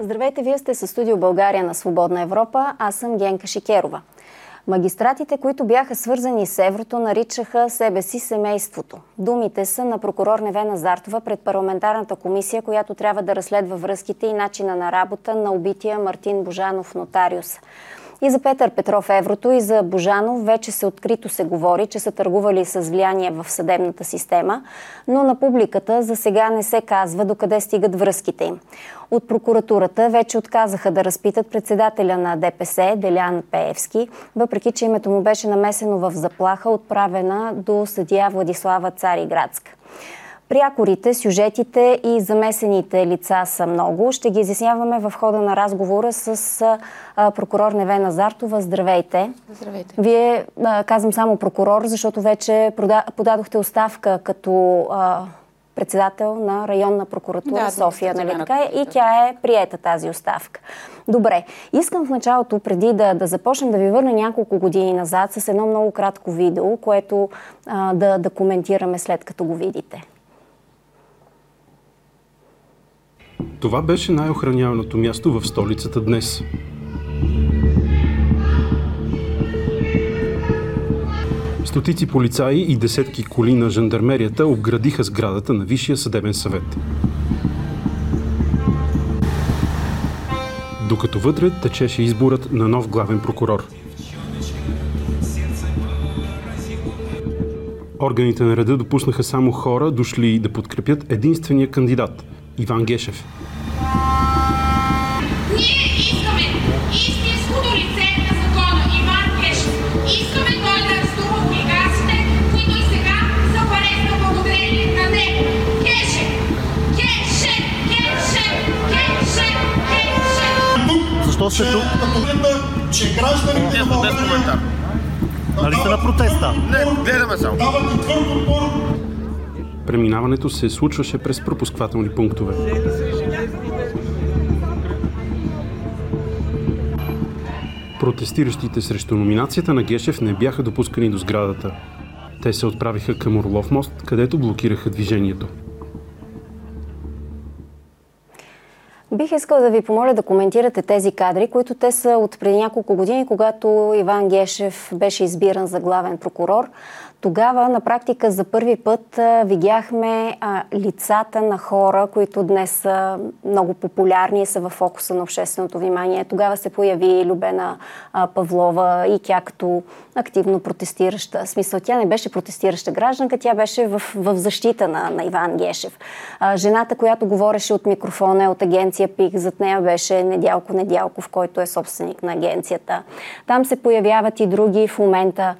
Здравейте, вие сте с студио България на Свободна Европа. Аз съм Генка Шикерова. Магистратите, които бяха свързани с еврото, наричаха себе си семейството. Думите са на прокурор Невена Зартова пред парламентарната комисия, която трябва да разследва връзките и начина на работа на убития Мартин Божанов нотариус. И за Петър Петров Еврото и за Божанов вече се открито се говори, че са търгували с влияние в съдебната система, но на публиката за сега не се казва докъде стигат връзките им. От прокуратурата вече отказаха да разпитат председателя на ДПС Делян Пеевски, въпреки че името му беше намесено в заплаха, отправена до съдия Владислава Цариградска. Прякорите, сюжетите и замесените лица са много. Ще ги изясняваме в хода на разговора с прокурор Невена Зартова. Здравейте. Здравейте. Вие, казвам само прокурор, защото вече подадохте оставка като председател на районна прокуратура да, София, нали така? И тя е приета тази оставка. Добре, искам в началото, преди да, да започнем, да ви върна няколко години назад с едно много кратко видео, което а, да, да коментираме след като го видите. Това беше най-охраняваното място в столицата днес. Стотици полицаи и десетки коли на жандармерията обградиха сградата на Висшия съдебен съвет. Докато вътре течеше изборът на нов главен прокурор. Органите на реда допуснаха само хора, дошли да подкрепят единствения кандидат – Иван Гешев – Защо сте тук? че гражданите на Без коментар. Нали сте на протеста? Не, гледаме само. Преминаването се случваше през пропусквателни пунктове. Протестиращите срещу номинацията на Гешев не бяха допускани до сградата. Те се отправиха към Орлов мост, където блокираха движението. Бих искала да ви помоля да коментирате тези кадри, които те са от преди няколко години, когато Иван Гешев беше избиран за главен прокурор. Тогава на практика за първи път видяхме а, лицата на хора, които днес са много популярни и са в фокуса на общественото внимание. Тогава се появи Любена а, Павлова и тя като активно протестираща. В смисъл, тя не беше протестираща гражданка, тя беше в, в защита на, на Иван Гешев. А, жената, която говореше от микрофона е от агенция ПИК, зад нея беше Недялко Недялков, който е собственик на агенцията. Там се появяват и други в момента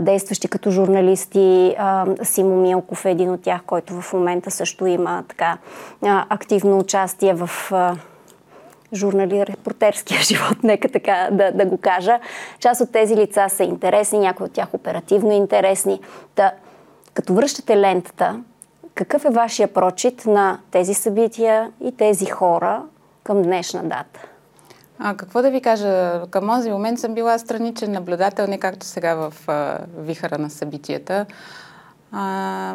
действащи като журналисти. Симо Милков е един от тях, който в момента също има така активно участие в журнали, репортерския живот, нека така да, да го кажа. Част от тези лица са интересни, някои от тях оперативно интересни. Та, като връщате лентата, какъв е вашия прочит на тези събития и тези хора към днешна дата? А, какво да ви кажа? Към този момент съм била страничен наблюдател, не както сега в а, вихара на събитията. А,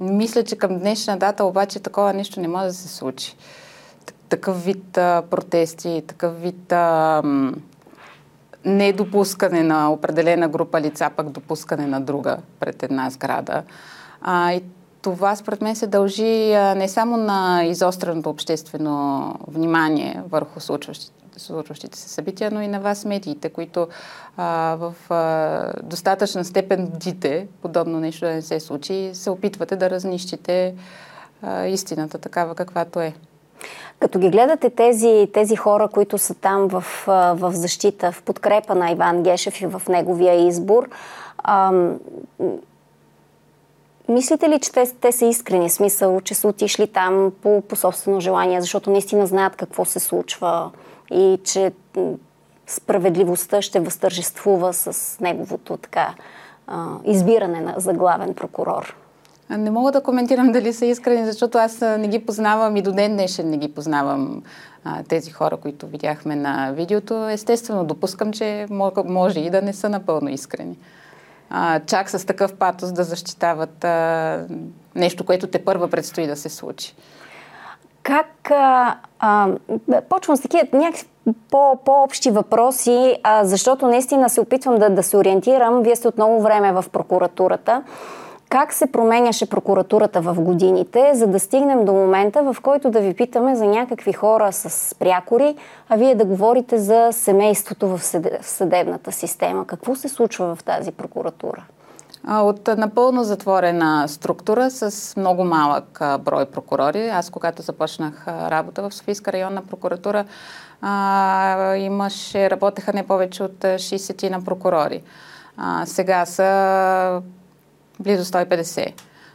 мисля, че към днешна дата обаче такова нещо не може да се случи. Такъв вид а, протести, такъв вид а, недопускане на определена група лица, пък допускане на друга пред една сграда. А, и това според мен се дължи не само на изостреното обществено внимание върху случващите, случващите се събития, но и на вас медиите, които а, в а, достатъчна степен бдите, подобно нещо да не се случи, се опитвате да разнищите а, истината такава каквато е. Като ги гледате тези, тези хора, които са там в, в защита, в подкрепа на Иван Гешев и в неговия избор, ам, Мислите ли, че те, те са искрени, смисъл, че са отишли там по, по собствено желание, защото наистина знаят какво се случва и че справедливостта ще възтържествува с неговото така избиране на, за главен прокурор? Не мога да коментирам дали са искрени, защото аз не ги познавам и до ден днешен не ги познавам а, тези хора, които видяхме на видеото. Естествено, допускам, че може и да не са напълно искрени а, чак с такъв патос да защитават а, нещо, което те първа предстои да се случи. Как а, а, почвам с такива някакви по, по-общи въпроси, а, защото наистина се опитвам да, да се ориентирам. Вие сте от много време в прокуратурата. Как се променяше прокуратурата в годините, за да стигнем до момента, в който да ви питаме за някакви хора с прякори, а вие да говорите за семейството в съдебната система? Какво се случва в тази прокуратура? От напълно затворена структура с много малък брой прокурори. Аз, когато започнах работа в Софийска районна прокуратура, имаше, работеха не повече от 60 на прокурори. сега са близо 150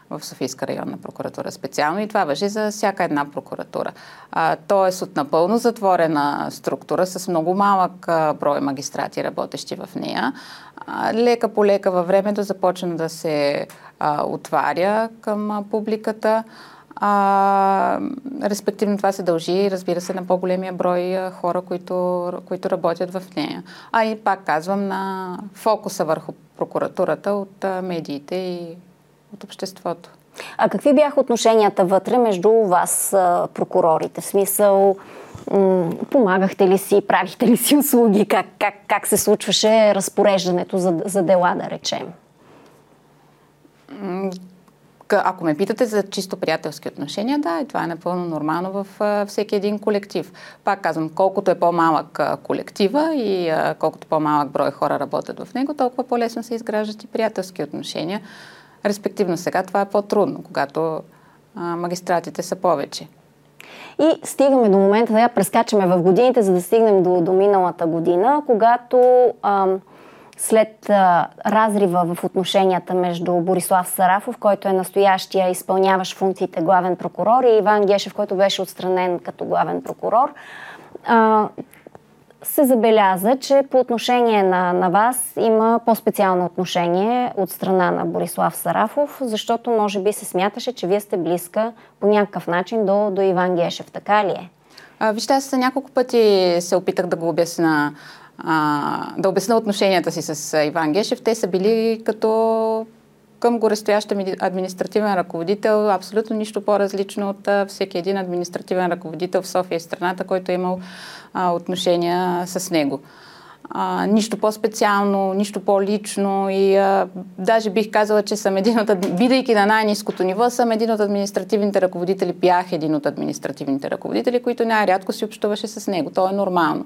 в Софийска районна прокуратура специално и това въжи за всяка една прокуратура. А, тоест от напълно затворена структура с много малък а, брой магистрати, работещи в нея, а, лека по лека във времето започна да се а, отваря към а, публиката. А, респективно това се дължи, разбира се, на по-големия брой хора, които, които работят в нея. А и пак казвам на фокуса върху прокуратурата от медиите и от обществото. А какви бяха отношенията вътре между вас, прокурорите? В смисъл, м- помагахте ли си, правихте ли си услуги? Как, как, как се случваше разпореждането за, за дела, да речем? Ако ме питате за чисто приятелски отношения, да, и това е напълно нормално в а, всеки един колектив. Пак казвам, колкото е по-малък колектива и колкото по-малък брой хора работят в него, толкова по-лесно се изграждат и приятелски отношения. Респективно сега това е по-трудно, когато магистратите са повече. И стигаме до момента, да я прескачаме в годините, за да стигнем до, до миналата година, когато а, след а, разрива в отношенията между Борислав Сарафов, който е настоящия изпълняващ функциите главен прокурор, и Иван Гешев, който беше отстранен като главен прокурор, а, се забеляза, че по отношение на, на вас има по-специално отношение от страна на Борислав Сарафов, защото може би се смяташе, че вие сте близка по някакъв начин до, до Иван Гешев. Така ли е? Вижте, аз няколко пъти се опитах да го обясна, а, да обясна отношенията си с Иван Гешев. Те са били като към горестоящ административен ръководител, абсолютно нищо по-различно от всеки един административен ръководител в София и страната, който е имал а, отношения с него а, нищо по-специално, нищо по-лично и а, даже бих казала, че съм един от, бидейки на най-низкото ниво, съм един от административните ръководители, бях един от административните ръководители, които най-рядко си общуваше с него. То е нормално.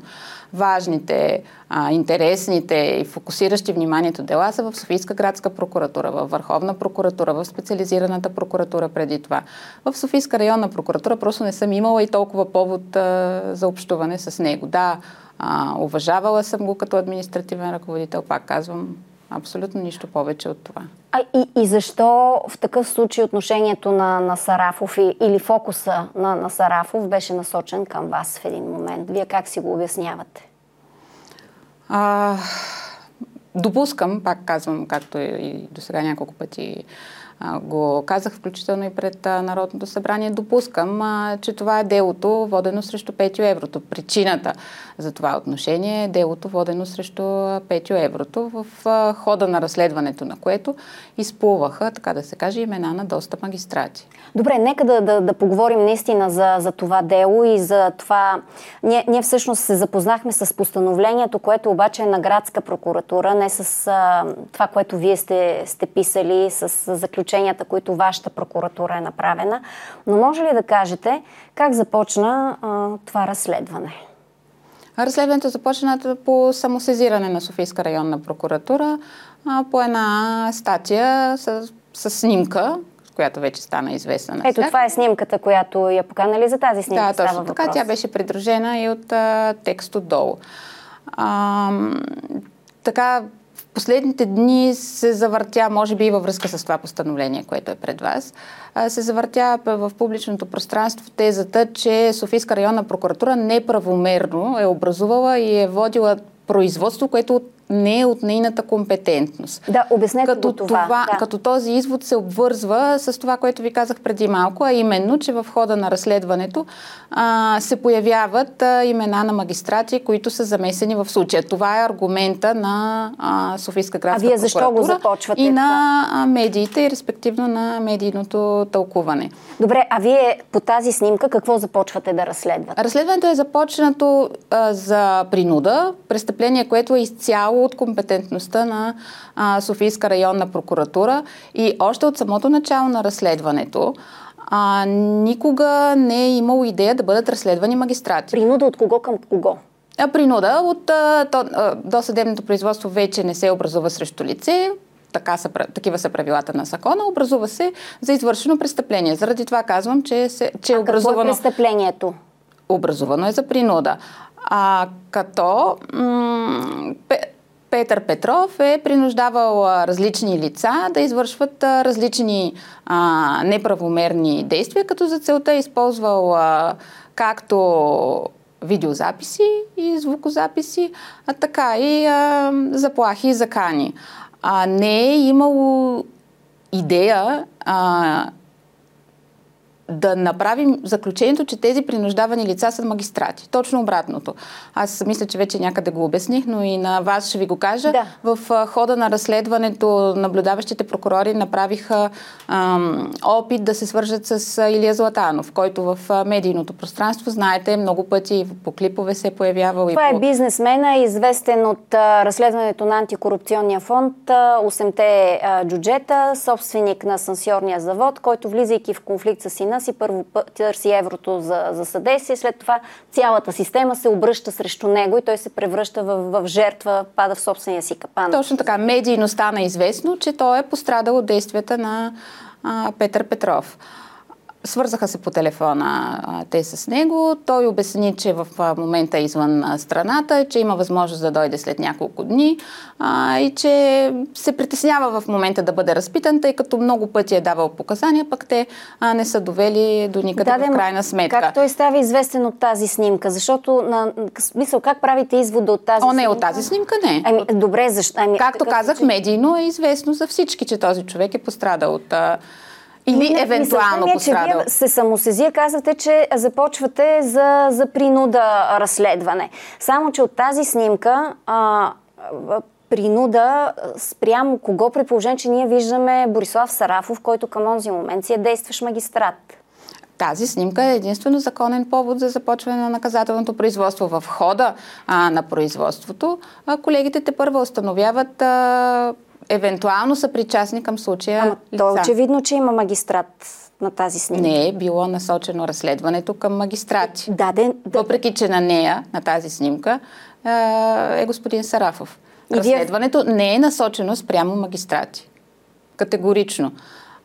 Важните, а, интересните и фокусиращи вниманието дела са в Софийска градска прокуратура, в Върховна прокуратура, в специализираната прокуратура преди това. В Софийска районна прокуратура просто не съм имала и толкова повод а, за общуване с него. Да, а, уважавала съм го като административен ръководител, пак казвам, абсолютно нищо повече от това. А и, и защо в такъв случай отношението на, на Сарафов и, или фокуса на, на Сарафов беше насочен към вас в един момент? Вие как си го обяснявате? А, допускам, пак казвам, както и до сега няколко пъти го казах включително и пред Народното събрание, допускам, че това е делото водено срещу Петио Еврото. Причината за това отношение е делото водено срещу Петио Еврото, в хода на разследването на което изплуваха, така да се каже, имена на доста магистрати. Добре, нека да, да, да поговорим наистина за, за това дело и за това. Ние, ние всъщност се запознахме с постановлението, което обаче е на градска прокуратура, не с а, това, което вие сте, сте писали, с заключенията, които вашата прокуратура е направена. Но може ли да кажете как започна а, това разследване? Разследването започна по самосезиране на Софийска районна прокуратура а, по една статия с, с снимка, която вече стана известна на Ето, това е снимката, която я поканали за тази снимка. Да, точно така. Въпрос. Тя беше придружена и от а, текст отдолу. А, така, последните дни се завъртя, може би и във връзка с това постановление, което е пред вас, се завъртя в публичното пространство тезата, че Софийска районна прокуратура неправомерно е образувала и е водила производство, което не е от нейната компетентност. Да, обяснете като това. това да. Като този извод се обвързва с това, което ви казах преди малко, а именно, че в хода на разследването а, се появяват а, имена на магистрати, които са замесени в случая. Това е аргумента на а, Софийска градска А вие защо го започвате И на а, медиите, и респективно на медийното тълкуване. Добре, а вие по тази снимка какво започвате да разследвате? Разследването е започнато а, за принуда, престъпление, което е изцяло от компетентността на а, Софийска районна прокуратура и още от самото начало на разследването а, никога не е имало идея да бъдат разследвани магистрати. Принуда от кого към кого? А, принуда от а, то, а, досъдебното производство вече не се образува срещу лице, така са, такива са правилата на закона, образува се за извършено престъпление. Заради това казвам, че, се, че е А образувано... какво е престъплението? Образувано е за принуда. А като м- Петър Петров е принуждавал различни лица да извършват различни а, неправомерни действия, като за целта е използвал а, както видеозаписи и звукозаписи, а така и а, заплахи и закани. А не е имало идея а, да направим заключението, че тези принуждавани лица са магистрати. Точно обратното. Аз мисля, че вече някъде го обясних, но и на вас ще ви го кажа. Да. В хода на разследването наблюдаващите прокурори направиха ам, опит да се свържат с Илия Златанов, който в медийното пространство, знаете, много пъти по клипове се е появявал. Това и е по... бизнесмена, известен от а, разследването на антикорупционния фонд, а, 8-те а, джуджета, собственик на сансьорния завод, който влизайки в конфликт с сина си, първо търси еврото за, за съдействие, след това цялата система се обръща срещу него и той се превръща в, в жертва, пада в собствения си капан. Точно така. Медийно стана известно, че той е пострадал от действията на а, Петър Петров. Свързаха се по телефона те с него. Той обясни, че в момента е извън страната, че има възможност да дойде след няколко дни а, и че се притеснява в момента да бъде разпитан, тъй като много пъти е давал показания, пък те а, не са довели до никъде Да, в крайна сметка. Как той става известен от тази снимка? Защото, на, смисъл, как правите извода от тази О, снимка? не, от тази снимка не. Ами, добре, защо? Ами, Както казах, случай- медийно е известно за всички, че този човек е пострадал от... Или Не, евентуално ми е, пострадал. Че вие се самосезия, казвате, че започвате за, за принуда разследване. Само, че от тази снимка а, принуда спрямо кого при положение, че ние виждаме Борислав Сарафов, който към онзи момент си е действащ магистрат. Тази снимка е единствено законен повод за започване на наказателното производство. В хода а, на производството а, колегите те първа установяват а, евентуално са причастни към случая Ама лица. то е очевидно, че има магистрат на тази снимка. Не е било насочено разследването към магистрати. Даден, да, Въпреки, че на нея, на тази снимка, е господин Сарафов. И вие- Разследването не е насочено спрямо магистрати. Категорично.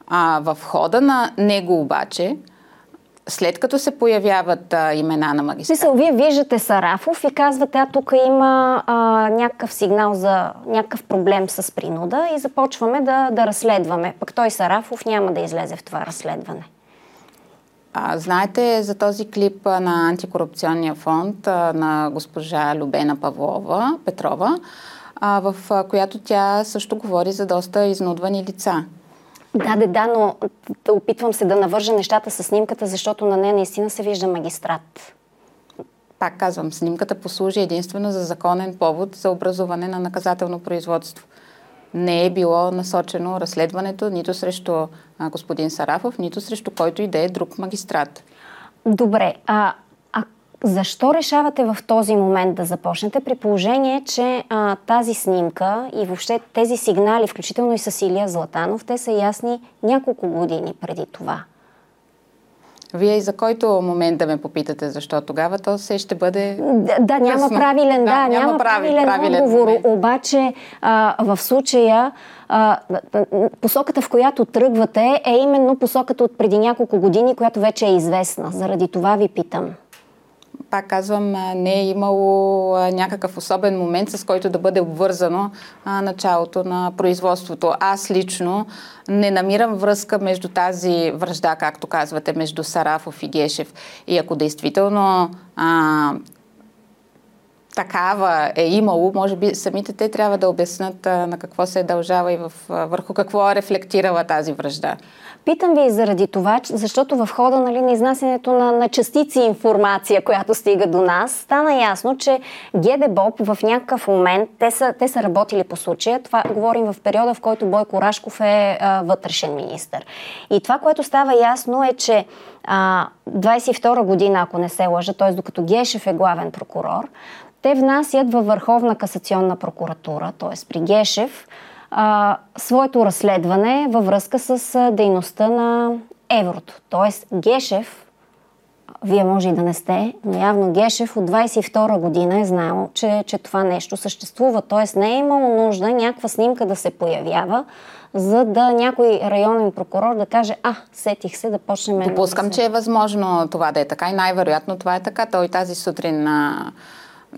А в хода на него обаче, след като се появяват а, имена на магистрати, Смисъл, вие виждате Сарафов и казвате, а тук има а, някакъв сигнал за някакъв проблем с принуда и започваме да, да разследваме. Пък той Сарафов няма да излезе в това разследване. А, знаете за този клип на антикорупционния фонд а, на госпожа Любена Павлова, Петрова, а, в а, която тя също говори за доста изнудвани лица. Да, да, да, но опитвам се да навържа нещата с снимката, защото на нея наистина се вижда магистрат. Пак казвам, снимката послужи единствено за законен повод за образуване на наказателно производство. Не е било насочено разследването нито срещу господин Сарафов, нито срещу който и да е друг магистрат. Добре, а защо решавате в този момент да започнете, при положение, че а, тази снимка и въобще тези сигнали, включително и с Илия Златанов, те са ясни няколко години преди това? Вие и за който момент да ме попитате защо тогава, то се ще бъде... Да, да няма Късно. правилен, да, Да, няма, няма прави- правилен, правилен отговор. момент. Обаче а, в случая а, посоката, в която тръгвате, е именно посоката от преди няколко години, която вече е известна. Заради това ви питам. Пак казвам, не е имало някакъв особен момент, с който да бъде обвързано началото на производството. Аз лично не намирам връзка между тази връжда, както казвате, между Сарафов и Гешев. И ако действително а, такава е имало, може би самите те трябва да обяснат а, на какво се е дължава и в, а, върху какво е рефлектирала тази връжда. Питам ви заради това, защото в хода нали, на изнасянето на, на частици информация, която стига до нас, стана ясно, че ГДБОП в някакъв момент, те са, те са работили по случая, това говорим в периода, в който Бойко Рашков е а, вътрешен министр. И това, което става ясно е, че а, 22 година, ако не се лъжа, т.е. докато Гешев е главен прокурор, те внасят във Върховна касационна прокуратура, т.е. при Гешев, а, своето разследване във връзка с а, дейността на еврото. Тоест Гешев, вие може и да не сте, но явно Гешев от 22 година е знаел, че, че това нещо съществува. Тоест не е имало нужда някаква снимка да се появява, за да някой районен прокурор да каже, а, сетих се да почнем... Допускам, да се... че е възможно това да е така и най-вероятно това е така. Той тази сутрин на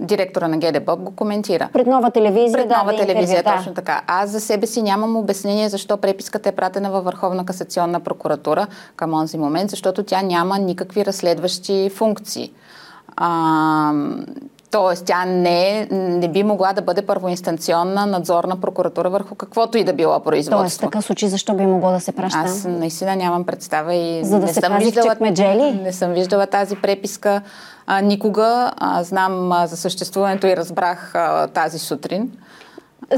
директора на ГДБОП го коментира. Пред нова телевизия. Пред да, нова да, телевизия, интервю, точно така. Аз за себе си нямам обяснение защо преписката е пратена във Върховна касационна прокуратура към онзи момент, защото тя няма никакви разследващи функции. А, Тоест, тя не, не би могла да бъде първоинстанционна надзорна прокуратура върху каквото и да било производство. Тоест, така случай, защо би могло да се праща? Аз наистина нямам представа и За да не се съм виждала, не съм виждала тази преписка а, никога. А, знам а, за съществуването и разбрах а, тази сутрин.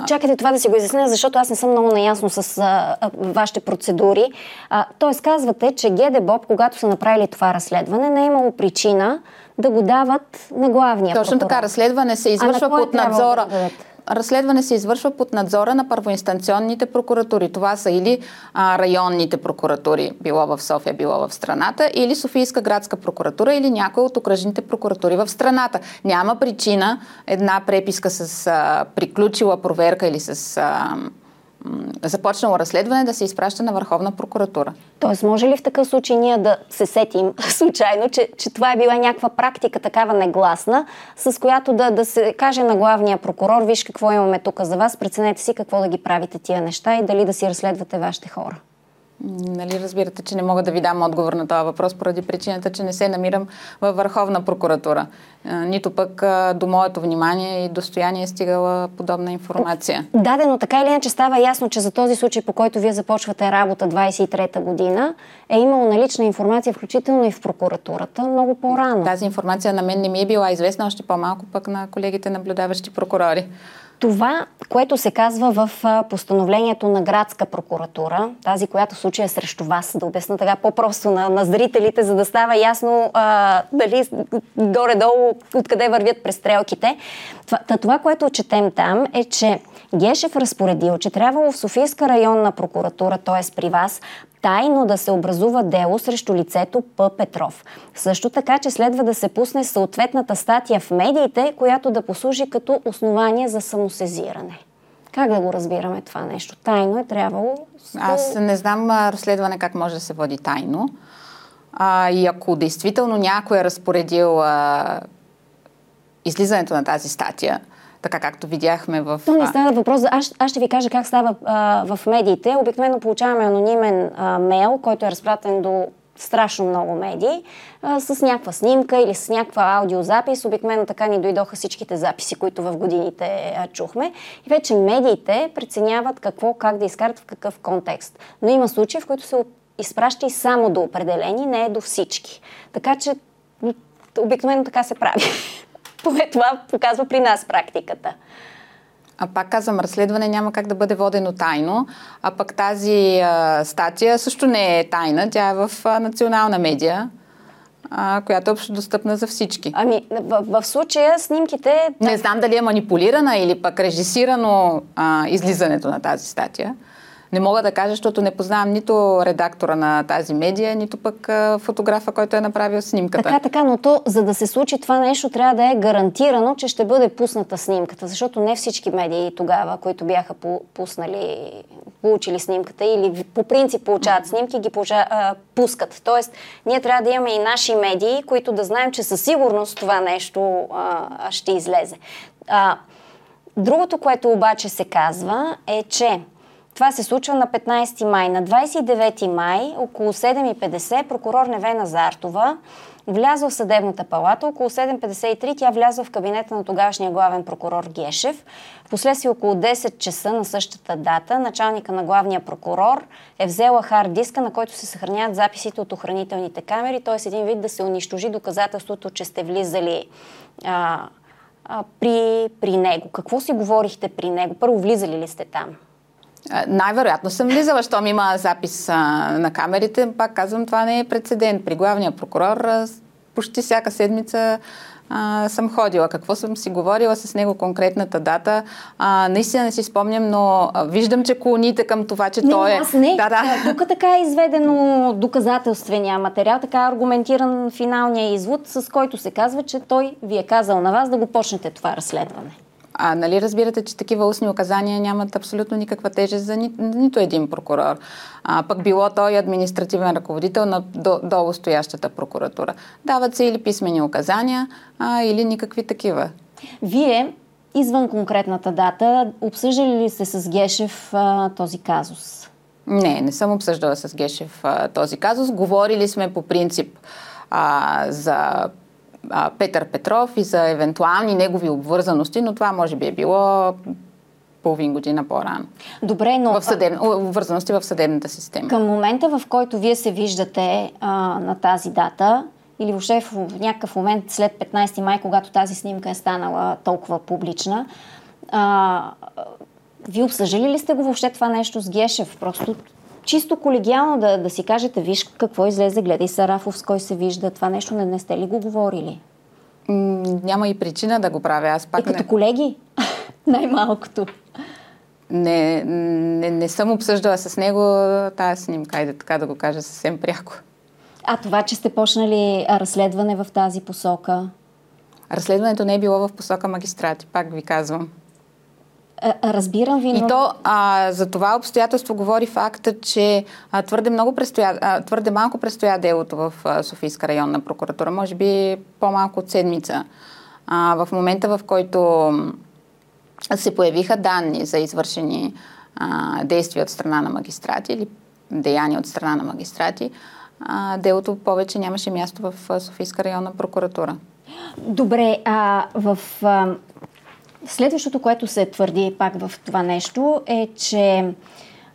Чакайте това да си го изясня, защото аз не съм много наясно с а, а, вашите процедури. А, тоест, казвате, че ГДБОП, когато са направили това разследване, не е имало причина да го дават на главния Точно прокурор. така, разследване се извършва под надзора. да? Разследване се извършва под надзора на първоинстанционните прокуратури. Това са или а, районните прокуратури, било в София, било в страната, или Софийска градска прокуратура, или някоя от окръжните прокуратури в страната. Няма причина една преписка с а, приключила проверка или с а, започнало разследване да се изпраща на Върховна прокуратура. Тоест, може ли в такъв случай ние да се сетим случайно, че, че това е била някаква практика такава негласна, с която да, да се каже на главния прокурор, виж какво имаме тук за вас, преценете си какво да ги правите тия неща и дали да си разследвате вашите хора. Нали разбирате, че не мога да ви дам отговор на този въпрос поради причината, че не се намирам във Върховна прокуратура. Нито пък до моето внимание и достояние е стигала подобна информация. Да, но така или иначе става ясно, че за този случай, по който вие започвате работа 23-та година, е имало налична информация, включително и в прокуратурата, много по-рано. Тази информация на мен не ми е била известна, още по-малко пък на колегите наблюдаващи прокурори. Това, което се казва в постановлението на градска прокуратура, тази, която в случая е срещу вас, да обясна така по-просто на, на зрителите, за да става ясно а, дали горе-долу откъде вървят престрелките. Това, това, което четем там е, че Гешев разпоредил, че трябвало в Софийска районна прокуратура, т.е. при вас, тайно да се образува дело срещу лицето П. Петров. Също така, че следва да се пусне съответната статия в медиите, която да послужи като основание за самосезиране. Как да го разбираме това нещо? Тайно е трябвало... Аз не знам разследване как може да се води тайно. А, и ако действително някой е разпоредил а, излизането на тази статия, така както видяхме в... То не става въпрос за... Аз, аз ще ви кажа как става а, в медиите. Обикновено получаваме анонимен а, мейл, който е разпратен до страшно много медии, а, с някаква снимка или с някаква аудиозапис. Обикновено така ни дойдоха всичките записи, които в годините а, чухме. И вече медиите преценяват какво, как да изкарат в какъв контекст. Но има случаи, в които се изпраща и само до определени, не е до всички. Така че обикновено така се прави. Поне това показва при нас практиката. А пак казвам, разследване няма как да бъде водено тайно, а пък тази а, статия също не е тайна, тя е в а, национална медия, а, която е общо достъпна за всички. Ами, в, в случая снимките... Не знам дали е манипулирана или пък режисирано а, излизането на тази статия. Не мога да кажа, защото не познавам нито редактора на тази медия, нито пък фотографа, който е направил снимката. Така, така, но то, за да се случи това нещо, трябва да е гарантирано, че ще бъде пусната снимката, защото не всички медии тогава, които бяха пуснали, получили снимката или по принцип получават снимки, ги получа, а, пускат. Тоест, ние трябва да имаме и наши медии, които да знаем, че със сигурност това нещо а, ще излезе. А, другото, което обаче се казва е, че това се случва на 15 май. На 29 май, около 7.50, прокурор Невена Зартова Влязла в съдебната палата, около 7.53 тя влязла в кабинета на тогавашния главен прокурор Гешев. Впоследствие около 10 часа на същата дата началника на главния прокурор е взела хард диска, на който се съхраняват записите от охранителните камери, т.е. един вид да се унищожи доказателството, че сте влизали а, а, при, при него. Какво си говорихте при него? Първо, влизали ли сте там? Най-вероятно съм влизала, щом има запис а, на камерите. Пак казвам, това не е прецедент. При главния прокурор а, почти всяка седмица а, съм ходила. Какво съм си говорила с него конкретната дата, а, наистина не си спомням, но виждам, че клоните към това, че не, той е... Аз не. Да, да. Тук така е изведено доказателствения материал, така е аргументиран финалния извод, с който се казва, че той ви е казал на вас да го почнете това разследване. А нали разбирате, че такива устни указания нямат абсолютно никаква тежест за ни, нито един прокурор. А, пък било той административен ръководител на до, долу прокуратура. Дават се или писмени указания, а, или никакви такива. Вие, извън конкретната дата, обсъждали ли сте с Гешев а, този казус? Не, не съм обсъждала с Гешев а, този казус. Говорили сме по принцип а, за а, Петър Петров и за евентуални негови обвързаности, но това може би е било половин година по-рано. Добре, но... В съдеб... Обвързаности в съдебната система. Към момента, в който вие се виждате а, на тази дата, или въобще в, в някакъв момент след 15 май, когато тази снимка е станала толкова публична, а, вие обсъждали ли сте го въобще това нещо с Гешев? Просто чисто колегиално да, да си кажете, виж какво излезе, гледай Сарафов с кой се вижда, това нещо не, не сте ли го говорили? няма и причина да го правя. Аз пак и като не... колеги, най-малкото. Не, не, не съм обсъждала с него тази снимка, айде така да го кажа съвсем пряко. А това, че сте почнали разследване в тази посока? Разследването не е било в посока магистрати, пак ви казвам. Разбирам ви, но... И то а, за това обстоятелство говори факта, че а, твърде, много престоя, а, твърде малко престоя делото в а, Софийска районна прокуратура, може би по-малко от седмица. А, в момента, в който се появиха данни за извършени а, действия от страна на магистрати или деяния от страна на магистрати, а, делото повече нямаше място в Софийска районна прокуратура. Добре, а в а, Следващото, което се твърди пак в това нещо е, че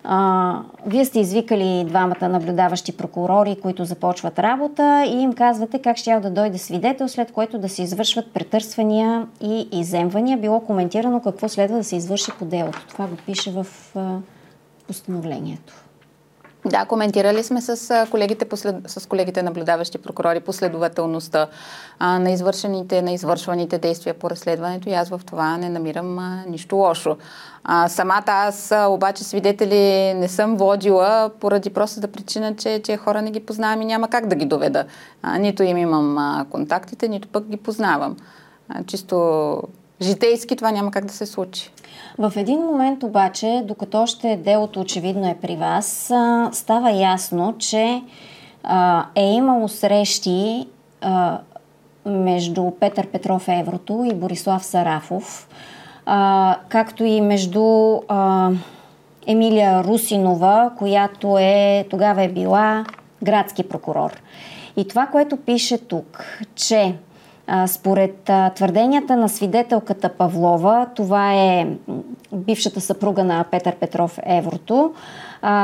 а, вие сте извикали двамата наблюдаващи прокурори, които започват работа и им казвате как ще да дойде свидетел, след което да се извършват претърсвания и иземвания. Било коментирано какво следва да се извърши по делото. Това го пише в а, постановлението. Да, коментирали сме с колегите, послед... с колегите наблюдаващи прокурори последователността а, на извършените, на извършваните действия по разследването и аз в това не намирам а, нищо лошо. А, самата аз а, обаче свидетели не съм водила поради простата причина, че, че хора не ги познавам и няма как да ги доведа. А, нито им имам а, контактите, нито пък ги познавам. А, чисто житейски това няма как да се случи. В един момент обаче, докато още делото очевидно е при вас, става ясно, че е имало срещи между Петър Петров Еврото и Борислав Сарафов, както и между Емилия Русинова, която е, тогава е била градски прокурор. И това, което пише тук, че според твърденията на свидетелката Павлова, това е бившата съпруга на Петър Петров Еврото,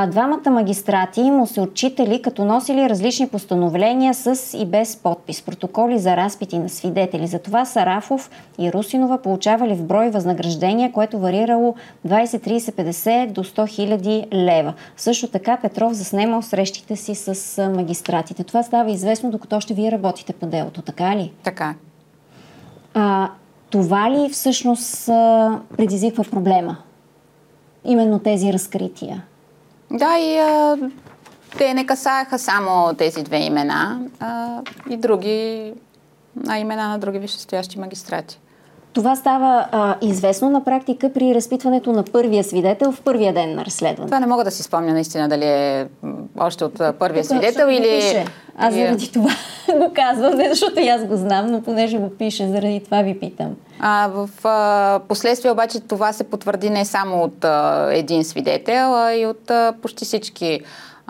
двамата магистрати му се отчитали като носили различни постановления с и без подпис, протоколи за разпити на свидетели. Затова Сарафов и Русинова получавали в брой възнаграждения, което варирало 20, 30, 50 до 100 хиляди лева. Също така Петров заснемал срещите си с магистратите. Това става известно, докато още вие работите по делото, така ли? Така. А, това ли всъщност предизвиква проблема? Именно тези разкрития? Да, и а, те не касаеха само тези две имена, а, и други, а имена на други висшестоящи магистрати. Това става а, известно на практика при разпитването на първия свидетел в първия ден на разследване. Това не мога да си спомня наистина дали е още от първия Тук, свидетел или... Пише. Аз заради това го казвам, не защото и аз го знам, но понеже го пише, заради това ви питам. А, в а, последствие обаче това се потвърди не само от а, един свидетел, а и от а, почти всички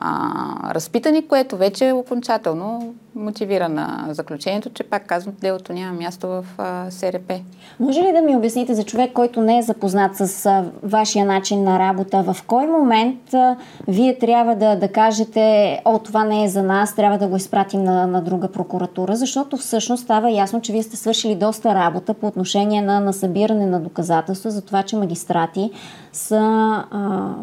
а, разпитани, което вече е окончателно мотивира на заключението, че пак казвам, делото няма място в а, СРП. Може ли да ми обясните за човек, който не е запознат с а, вашия начин на работа, в кой момент а, вие трябва да, да кажете, о, това не е за нас, трябва да го изпратим на, на друга прокуратура, защото всъщност става ясно, че вие сте свършили доста работа по отношение на, на събиране на доказателства за това, че магистрати са а,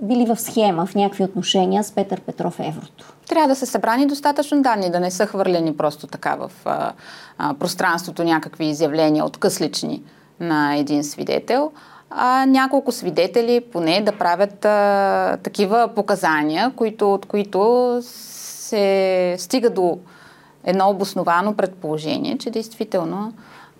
били в схема, в някакви отношения с Петър Петров Еврото. Трябва да са събрани достатъчно данни, да не са хвърлени просто така в а, а, пространството някакви изявления откъслични на един свидетел. А, няколко свидетели поне да правят а, такива показания, които, от които се стига до едно обосновано предположение, че действително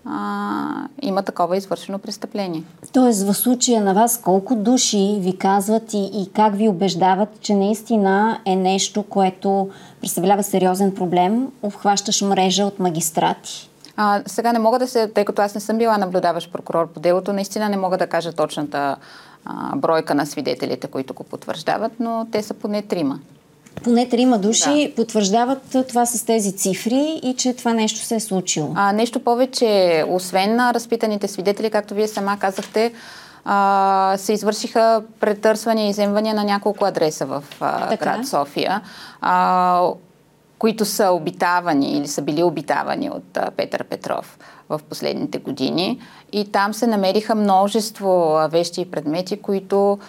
а, има такова извършено престъпление. Тоест, в случая на вас, колко души ви казват и, и как ви убеждават, че наистина е нещо, което представлява сериозен проблем, обхващаш мрежа от магистрати? А, сега не мога да се, тъй като аз не съм била наблюдаващ прокурор по делото, наистина не мога да кажа точната а, бройка на свидетелите, които го потвърждават, но те са поне трима. Поне трима души да. потвърждават това с тези цифри и че това нещо се е случило. А, нещо повече, освен на разпитаните свидетели, както вие сама казахте, а, се извършиха претърсвания и иземвания на няколко адреса в а, град София, а, които са обитавани или са били обитавани от а, Петър Петров в последните години. И там се намериха множество вещи и предмети, които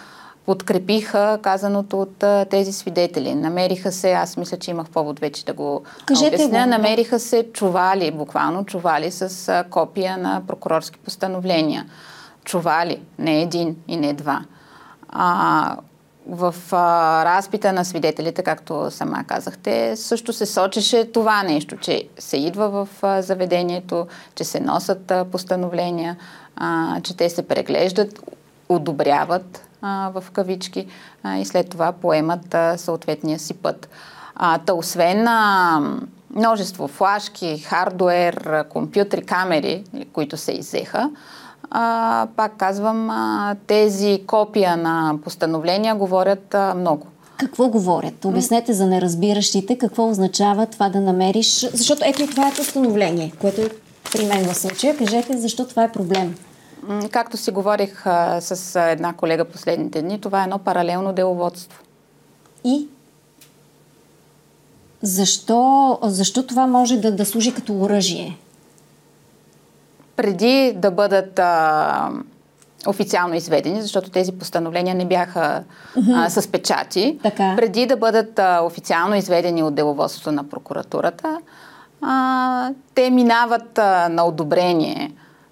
подкрепиха казаното от а, тези свидетели. Намериха се, аз мисля, че имах повод вече да го Кажете обясня, го. намериха се чували, буквално чували с а, копия на прокурорски постановления. Чували, не един и не два. А, в а, разпита на свидетелите, както сама казахте, също се сочеше това нещо, че се идва в а, заведението, че се носят а, постановления, а, че те се преглеждат, одобряват в кавички и след това поемат съответния си път. Та освен множество флашки, хардуер, компютри, камери, които се иззеха, а, пак казвам, тези копия на постановления говорят много. Какво говорят? Обяснете за неразбиращите какво означава това да намериш. Защото ето това е постановление, което е при мен в случая. Кажете защо това е проблем. Както си говорих а, с една колега последните дни, това е едно паралелно деловодство. И? Защо, защо това може да, да служи като оръжие? Преди да бъдат а, официално изведени, защото тези постановления не бяха а, с печати, така. преди да бъдат а, официално изведени от деловодството на прокуратурата, а, те минават а, на одобрение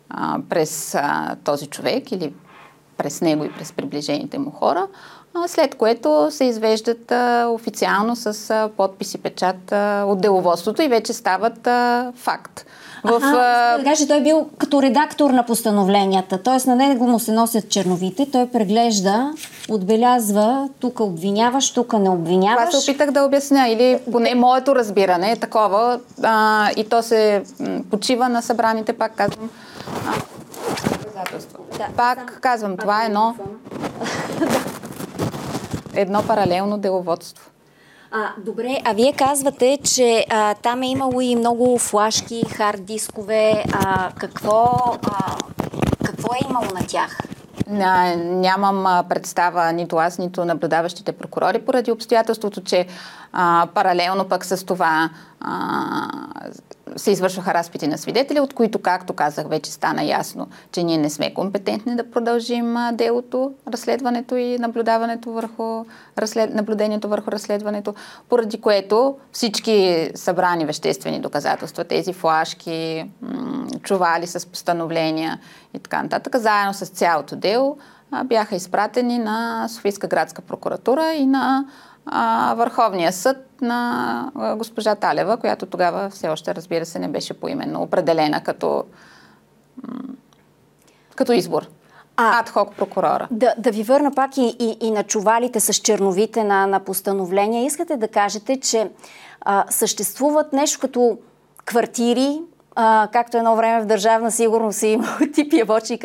а, през а, този човек или през него и през приближените му хора, а, след което се извеждат а, официално с а, подпис и печат а, от деловодството и вече стават а, факт. В, Аха, да кажа, той е бил като редактор на постановленията, т.е. на него му се носят черновите, той преглежда, отбелязва, тук обвиняваш, тук не обвиняваш. Това се опитах да обясня, или поне моето разбиране е такова а, и то се почива на събраните, пак казвам, доказателства. Да, Пак сам. казвам, това е едно, едно паралелно деловодство. А, добре, а вие казвате, че а, там е имало и много флашки, хард дискове. А, какво, а, какво е имало на тях? Нямам представа нито аз, нито наблюдаващите прокурори, поради обстоятелството, че а, паралелно пък с това а, се извършваха разпити на свидетели, от които, както казах, вече стана ясно, че ние не сме компетентни да продължим делото, разследването и наблюдаването върху разслед... наблюдението върху разследването, поради което всички събрани веществени доказателства, тези флашки, чували с постановления и така нататък, заедно с цялото дело, бяха изпратени на Софийска градска прокуратура и на а, Върховния съд на а, госпожа Талева, която тогава все още, разбира се, не беше поименно определена като, м- като избор. А, адхок прокурора. Да, да ви върна пак и, и, и на чувалите с черновите на, на постановления. Искате да кажете, че а, съществуват нещо като квартири, а, както едно време в държавна сигурност е имало типи ябочи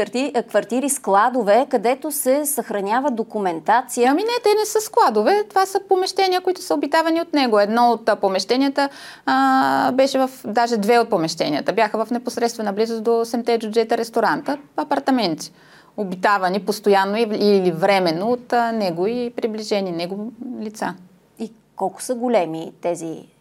квартири, складове, където се съхранява документация. Ами не, те не са складове, това са помещения, които са обитавани от него. Едно от помещенията а, беше в, даже две от помещенията, бяха в непосредствена близост до Семте Джуджета ресторанта, апартаменти обитавани постоянно или временно от него и приближени него лица. И колко са големи тези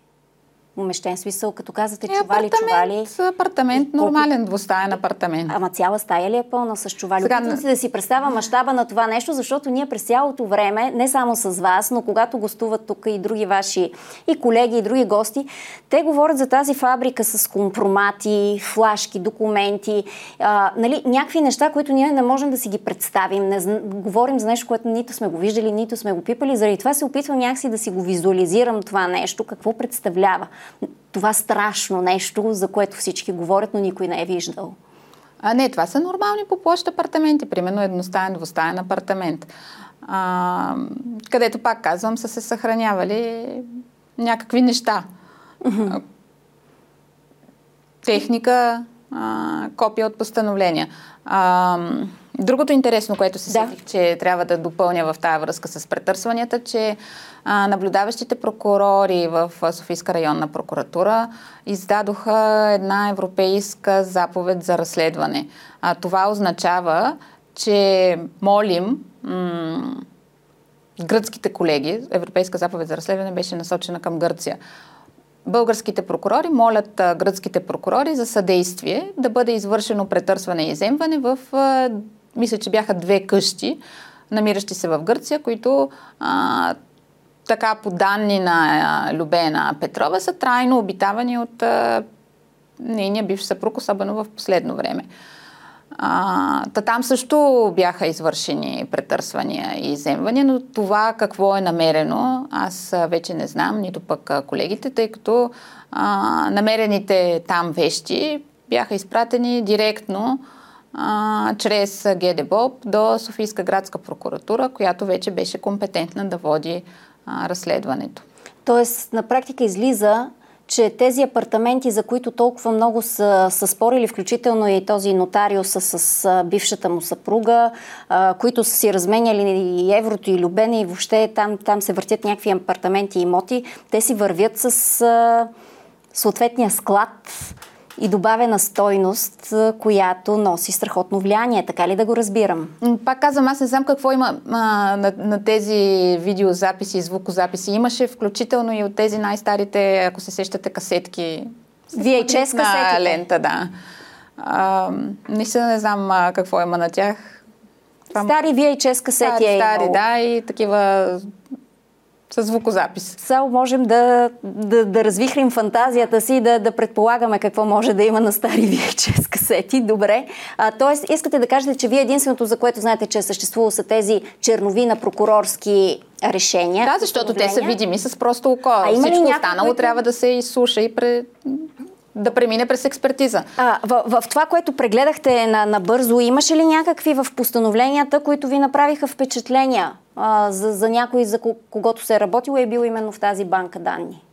помещен смисъл, като казвате е, чували, чували. Апартамент, нормален двустаен апартамент. Ама цяла стая ли е пълна с чували? Сега... Опитвам се да си представя мащаба на това нещо, защото ние през цялото време, не само с вас, но когато гостуват тук и други ваши и колеги, и други гости, те говорят за тази фабрика с компромати, флашки, документи, а, нали, някакви неща, които ние не можем да си ги представим. Не, говорим за нещо, което нито сме го виждали, нито сме го пипали. Заради това се опитвам някакси да си го визуализирам това нещо, какво представлява това страшно нещо, за което всички говорят, но никой не е виждал. А не, това са нормални по площ апартаменти, примерно едностаен, двустаен апартамент, а, където, пак казвам, са се съхранявали някакви неща. Mm-hmm. Техника, а, копия от постановления. А, другото интересно, което се да. сетих, че трябва да допълня в тази връзка с претърсванията, че наблюдаващите прокурори в Софийска районна прокуратура издадоха една европейска заповед за разследване. А, това означава, че молим м- гръцките колеги, Европейска заповед за разследване беше насочена към Гърция, Българските прокурори молят а, гръцките прокурори за съдействие да бъде извършено претърсване и иземване в, а, мисля, че бяха две къщи, намиращи се в Гърция, които а, така по данни на Любена Петрова са трайно обитавани от нейния бивш съпруг, особено в последно време. А, та там също бяха извършени претърсвания и иземвания, но това какво е намерено, аз вече не знам, нито пък колегите, тъй като а, намерените там вещи бяха изпратени директно а, чрез ГДБОП до Софийска градска прокуратура, която вече беше компетентна да води а, разследването. Тоест, на практика излиза, че тези апартаменти, за които толкова много са, са спорили, включително и този нотариус с, с бившата му съпруга, а, които са си разменяли и еврото, и любене, и въобще там, там се въртят някакви апартаменти и имоти, те си вървят с а, съответния склад и добавена стойност, която носи страхотно влияние. Така ли да го разбирам? Пак казвам, аз не знам какво има а, на, на тези видеозаписи и звукозаписи. Имаше включително и от тези най-старите, ако се сещате, касетки. VHS касетите? лента, да. А, наистина не знам а, какво има на тях. Стари VHS касети стари, е Стари, да, и такива с звукозапис. Само можем да, да, да развихрим фантазията си и да, да предполагаме какво може да има на стари VHS касети. Добре. А, тоест, искате да кажете, че вие единственото, за което знаете, че е съществувало, са тези чернови на прокурорски решения. Да, защото те са видими с просто око. А има Всичко останало които... трябва да се изслуша и пре да премине през експертиза. А, в, в това, което прегледахте на, на бързо, имаше ли някакви в постановленията, които ви направиха впечатления а, за, за някой, за когото се е работило и е бил именно в тази банка данни?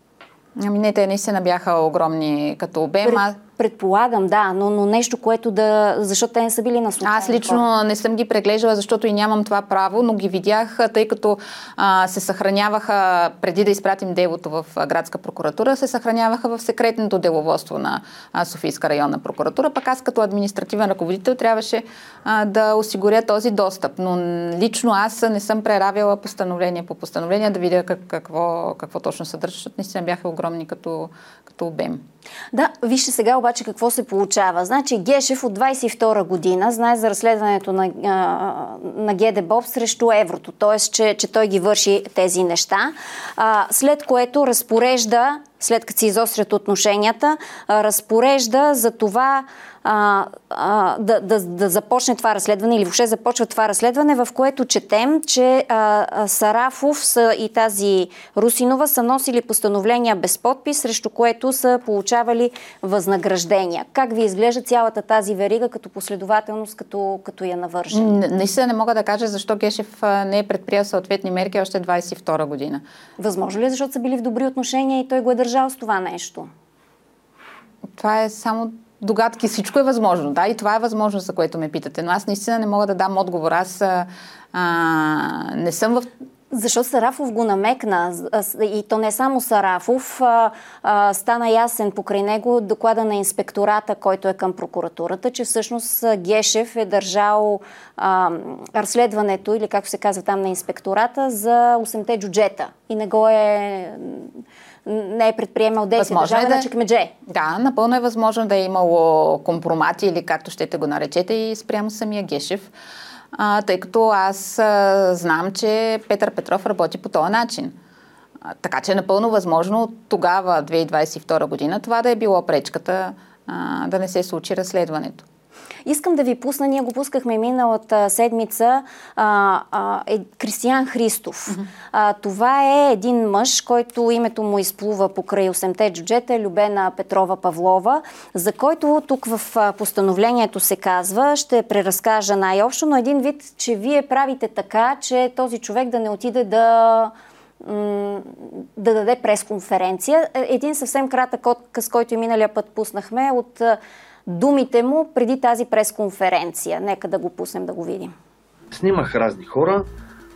Ами не, те наистина бяха огромни като обем. Пред, Предполагам, да, но, но нещо, което да... Защото те не са били на случайно. Аз лично не съм ги преглеждала, защото и нямам това право, но ги видях, тъй като а, се съхраняваха, преди да изпратим делото в градска прокуратура, се съхраняваха в секретното деловодство на а, Софийска районна прокуратура. Пък аз като административен ръководител трябваше а, да осигуря този достъп. Но лично аз не съм преравила постановление по постановление да видя как, какво, какво точно съдържа, защото наистина бяха огромни като, като обем. Да, вижте сега обаче какво се получава. Значи Гешев от 22 година знае за разследването на, на ГДБОП срещу еврото, т.е. Че, че той ги върши тези неща, а, след което разпорежда, след като се изострят отношенията, разпорежда за това а, а, да, да, да започне това разследване или въобще започва това разследване, в което четем, че а, а, Сарафов са, и тази Русинова са носили постановления без подпис, срещу което са получавали възнаграждения. Как ви изглежда цялата тази верига като последователност, като, като я навържа? Наистина не мога да кажа защо Гешев не е предприял съответни мерки още 22 година. Възможно ли е, защото са били в добри отношения и той го е държал с това нещо? Това е само догадки, всичко е възможно. Да, и това е възможно, за което ме питате. Но аз наистина не мога да дам отговор. Аз а, а, не съм в защо Сарафов го намекна? И то не само Сарафов. А, а, стана ясен покрай него доклада на инспектората, който е към прокуратурата, че всъщност Гешев е държал а, разследването, или както се казва там на инспектората, за 8-те джуджета. И не го е не е предприемал действия. Държава е да... чекмедже. Да, напълно е възможно да е имало компромати или както щете го наречете и спрямо самия Гешев а, тъй като аз а, знам, че Петър Петров работи по този начин. А, така че е напълно възможно тогава, 2022 година, това да е било пречката а, да не се случи разследването. Искам да ви пусна, ние го пускахме миналата седмица, а, а, е Кристиян Христов. Mm-hmm. А, това е един мъж, който името му изплува покрай 8-те джуджета, Любена Петрова Павлова, за който тук в постановлението се казва, ще преразкажа най-общо, но един вид, че вие правите така, че този човек да не отиде да да даде пресконференция. Е, един съвсем кратък отказ, който и миналия път пуснахме от думите му преди тази пресконференция. Нека да го пуснем да го видим. Снимах разни хора,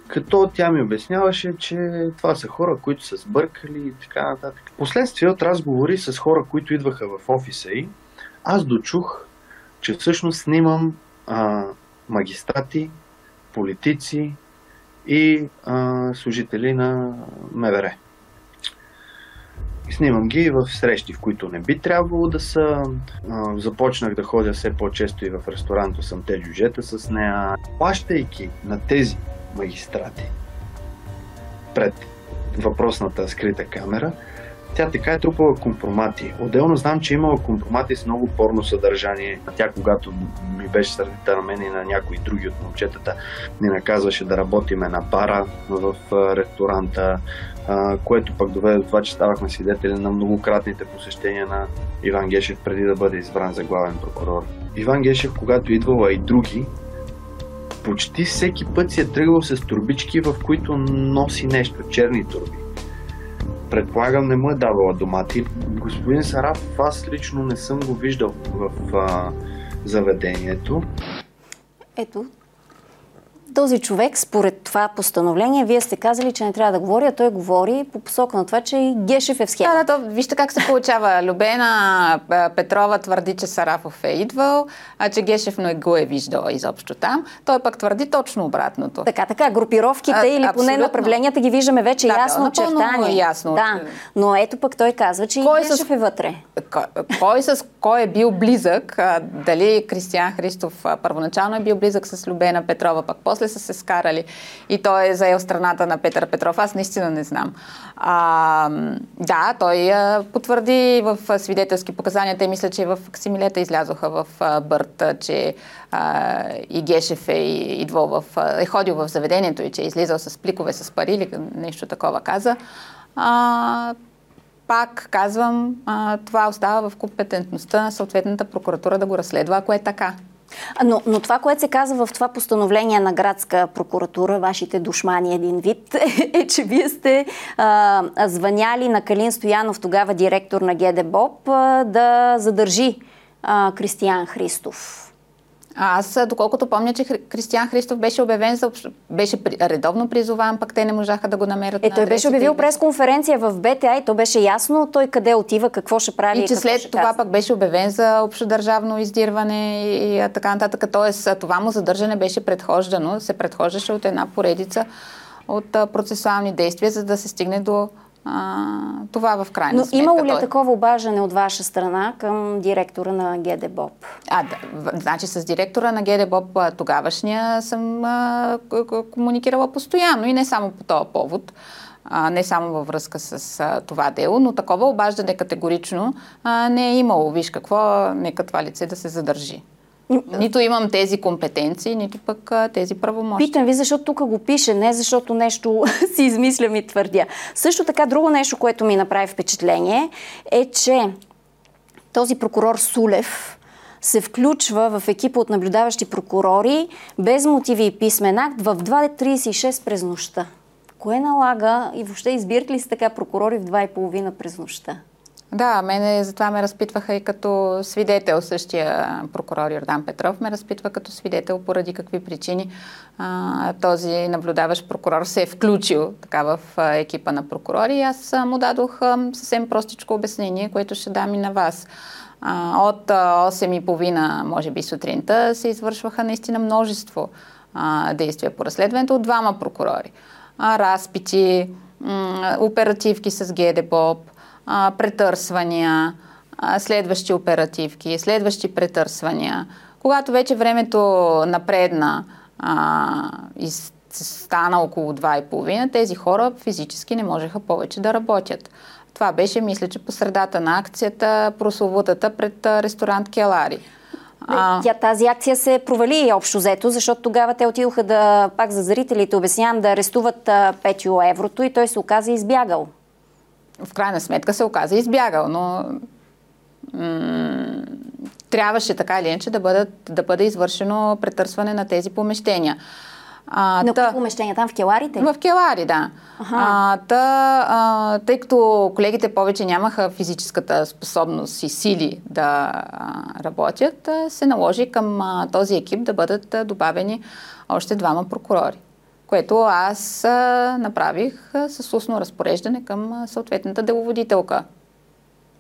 като тя ми обясняваше, че това са хора, които са сбъркали и така нататък. Последствие от разговори с хора, които идваха в офиса й, аз дочух, че всъщност снимам а, магистрати, политици и а, служители на МВР. Снимам ги в срещи, в които не би трябвало да са. Започнах да ходя все по-често и в ресторанто съм те джуджета с нея. Плащайки на тези магистрати пред въпросната скрита камера, тя така е трупала компромати. Отделно знам, че е имала компромати с много порно съдържание. Тя, когато ми беше сърдита на мен и на някои други от момчетата, ни наказваше да работиме на бара в ресторанта, което пък доведе до това, че ставахме свидетели на многократните посещения на Иван Гешев преди да бъде избран за главен прокурор. Иван Гешев, когато идвала и други, почти всеки път си е тръгвал с турбички, в които носи нещо, черни турби. Предполагам, не му е давала домати. Господин Сараф, аз лично не съм го виждал в а, заведението. Ето, този човек, според това постановление, вие сте казали, че не трябва да говори, а той говори по посока на това, че и Гешев е в схема. Да, да, то, вижте как се получава. Любена Петрова твърди, че Сарафов е идвал, а че Гешев не го е виждал изобщо там. Той пък твърди точно обратното. Така, така, групировките а, или абсолютно. поне направленията ги виждаме вече да, ясно очертани. Е ясно. Да, но ето пък той казва, че кой и Гешев с... е вътре. Кой, кой с кой е бил близък, дали Кристиян Христов първоначално е бил близък с Любена Петрова, пък после са се скарали и той е заел страната на Петър Петров. Аз наистина не знам. А, да, той потвърди в свидетелски показания. Те мисля, че в Ксимилета излязоха в Бърт, че а, и Гешев е идвал в, е ходил в заведението и че е излизал с пликове с пари или нещо такова каза. А, пак казвам, а, това остава в компетентността на съответната прокуратура да го разследва, ако е така. Но, но това, което се казва в това постановление на градска прокуратура, вашите душмани един вид, е, че вие сте а, звъняли на Калин Стоянов, тогава директор на ГДБОП, а, да задържи а, Кристиян Христов. Аз, доколкото помня, че Кристиян Христов беше обявен за беше редовно призован, пък те не можаха да го намерят. Е, той беше обявил пресконференция в БТА и то беше ясно той къде отива, какво ще прави. И че след това казва. пък беше обявен за общодържавно издирване и, и така нататък. Тоест, това му задържане беше предхождано, се предхождаше от една поредица от процесуални действия, за да се стигне до а, това в крайна Но сметка. имало ли е такова обаждане от ваша страна към директора на ГДБОП? А, да, значи с директора на ГДБОП тогавашния съм а, комуникирала постоянно и не само по този повод. А, не само във връзка с а, това дело, но такова обаждане категорично а, не е имало. Виж какво, нека това лице да се задържи. Нито имам тези компетенции, нито пък тези правомощи. Питам ви, защото тук го пише, не защото нещо си измислям и твърдя. Също така, друго нещо, което ми направи впечатление, е, че този прокурор Сулев се включва в екипа от наблюдаващи прокурори без мотиви и писмен акт в 2.36 през нощта. Кое налага и въобще избират ли се така прокурори в 2.30 през нощта? Да, мене затова ме разпитваха и като свидетел. Същия прокурор Йордан Петров ме разпитва като свидетел поради какви причини а, този наблюдаващ прокурор се е включил така в а, екипа на прокурори. И аз му дадох а, съвсем простичко обяснение, което ще дам и на вас. А, от 8.30, може би сутринта, се извършваха наистина множество а, действия по разследването от двама прокурори. А, разпити, м- оперативки с ГДБОП, а, претърсвания, а, следващи оперативки, следващи претърсвания. Когато вече времето напредна а, и стана около 2.30, тези хора физически не можеха повече да работят. Това беше, мисля, че по средата на акцията, прословутата пред ресторант Келари. А... Тя, тази акция се провали общо взето, защото тогава те отидоха да, пак за зрителите обяснявам, да арестуват Петио Еврото и той се оказа избягал. В крайна сметка се оказа избягал, но м- трябваше така или иначе да, бъдат, да бъде извършено претърсване на тези помещения. А, Но та, помещения? Там в келарите? В келари, да. Ага. А, та, а, тъй като колегите повече нямаха физическата способност и сили да а, работят, а, се наложи към а, този екип да бъдат а, добавени още двама прокурори което аз направих с устно разпореждане към съответната деловодителка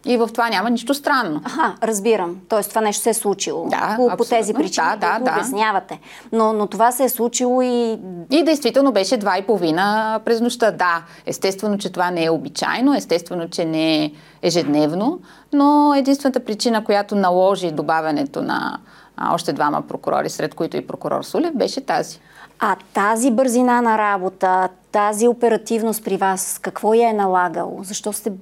и в това няма нищо странно. Аха, разбирам. Тоест това нещо се е случило. Да, по, по тези причини, да, да, да. обяснявате. Но, но това се е случило и... И действително беше два и половина през нощта. Да, естествено, че това не е обичайно, естествено, че не е ежедневно, но единствената причина, която наложи добавянето на още двама прокурори, сред които и прокурор Сулев, беше тази. А тази бързина на работа, тази оперативност при вас, какво я е налагало? Защо сте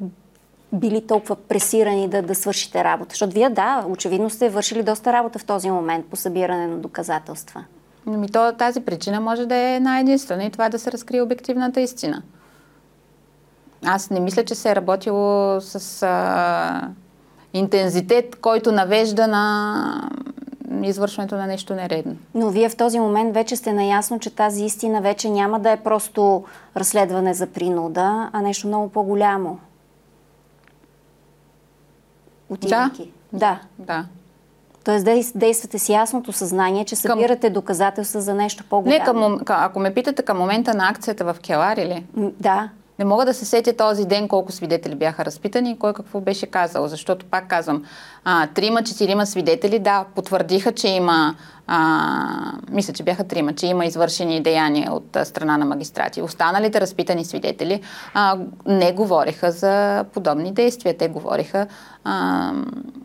били толкова пресирани да, да свършите работа? Защото вие, да, очевидно сте вършили доста работа в този момент по събиране на доказателства. Ами то, тази причина може да е една-единствена и това е да се разкрие обективната истина. Аз не мисля, че се е работило с а, интензитет, който навежда на извършването на нещо нередно. Но вие в този момент вече сте наясно, че тази истина вече няма да е просто разследване за принуда, а нещо много по-голямо отивайки. Да. Да. да. Тоест действате с ясното съзнание, че събирате към... доказателства за нещо по-голямо. Не, към, ако ме питате към момента на акцията в Келари ли? Да. Не мога да се сетя този ден колко свидетели бяха разпитани и кой какво беше казал, защото пак казвам, трима, четирима свидетели, да, потвърдиха, че има, а, мисля, че бяха трима, че има извършени деяния от а, страна на магистрати. Останалите разпитани свидетели а, не говориха за подобни действия, те говориха а,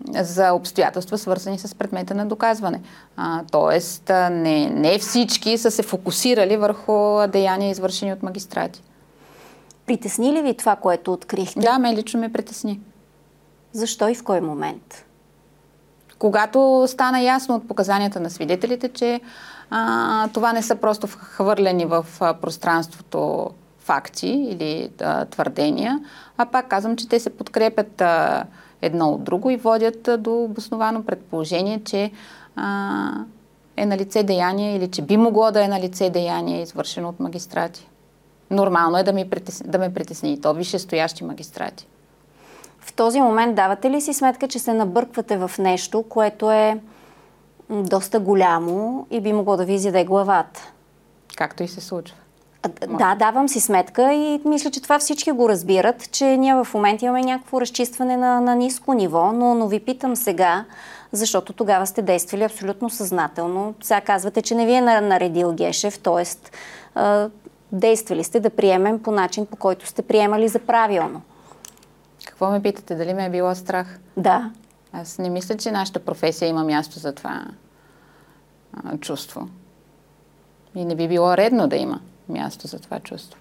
за обстоятелства, свързани с предмета на доказване. А, тоест, не, не всички са се фокусирали върху деяния, извършени от магистрати. Притесни ли ви това, което открихте? Да, ме лично ме притесни. Защо и в кой момент? Когато стана ясно от показанията на свидетелите, че а, това не са просто хвърлени в пространството факти или а, твърдения, а пак казвам, че те се подкрепят а, едно от друго и водят а, до обосновано предположение, че а, е на лице деяние или че би могло да е на лице деяние, извършено от магистрати. Нормално е да, ми притесни, да ме притесни и то висшестоящи магистрати. В този момент давате ли си сметка, че се набърквате в нещо, което е доста голямо и би могло да ви изяде главата? Както и се случва. Да, давам си сметка и мисля, че това всички го разбират, че ние в момента имаме някакво разчистване на, на ниско ниво, но, но ви питам сега, защото тогава сте действали абсолютно съзнателно. Сега казвате, че не ви е наредил Гешев, т.е действали сте да приемем по начин, по който сте приемали за правилно. Какво ме питате? Дали ме е било страх? Да. Аз не мисля, че нашата професия има място за това а, чувство. И не би било редно да има място за това чувство.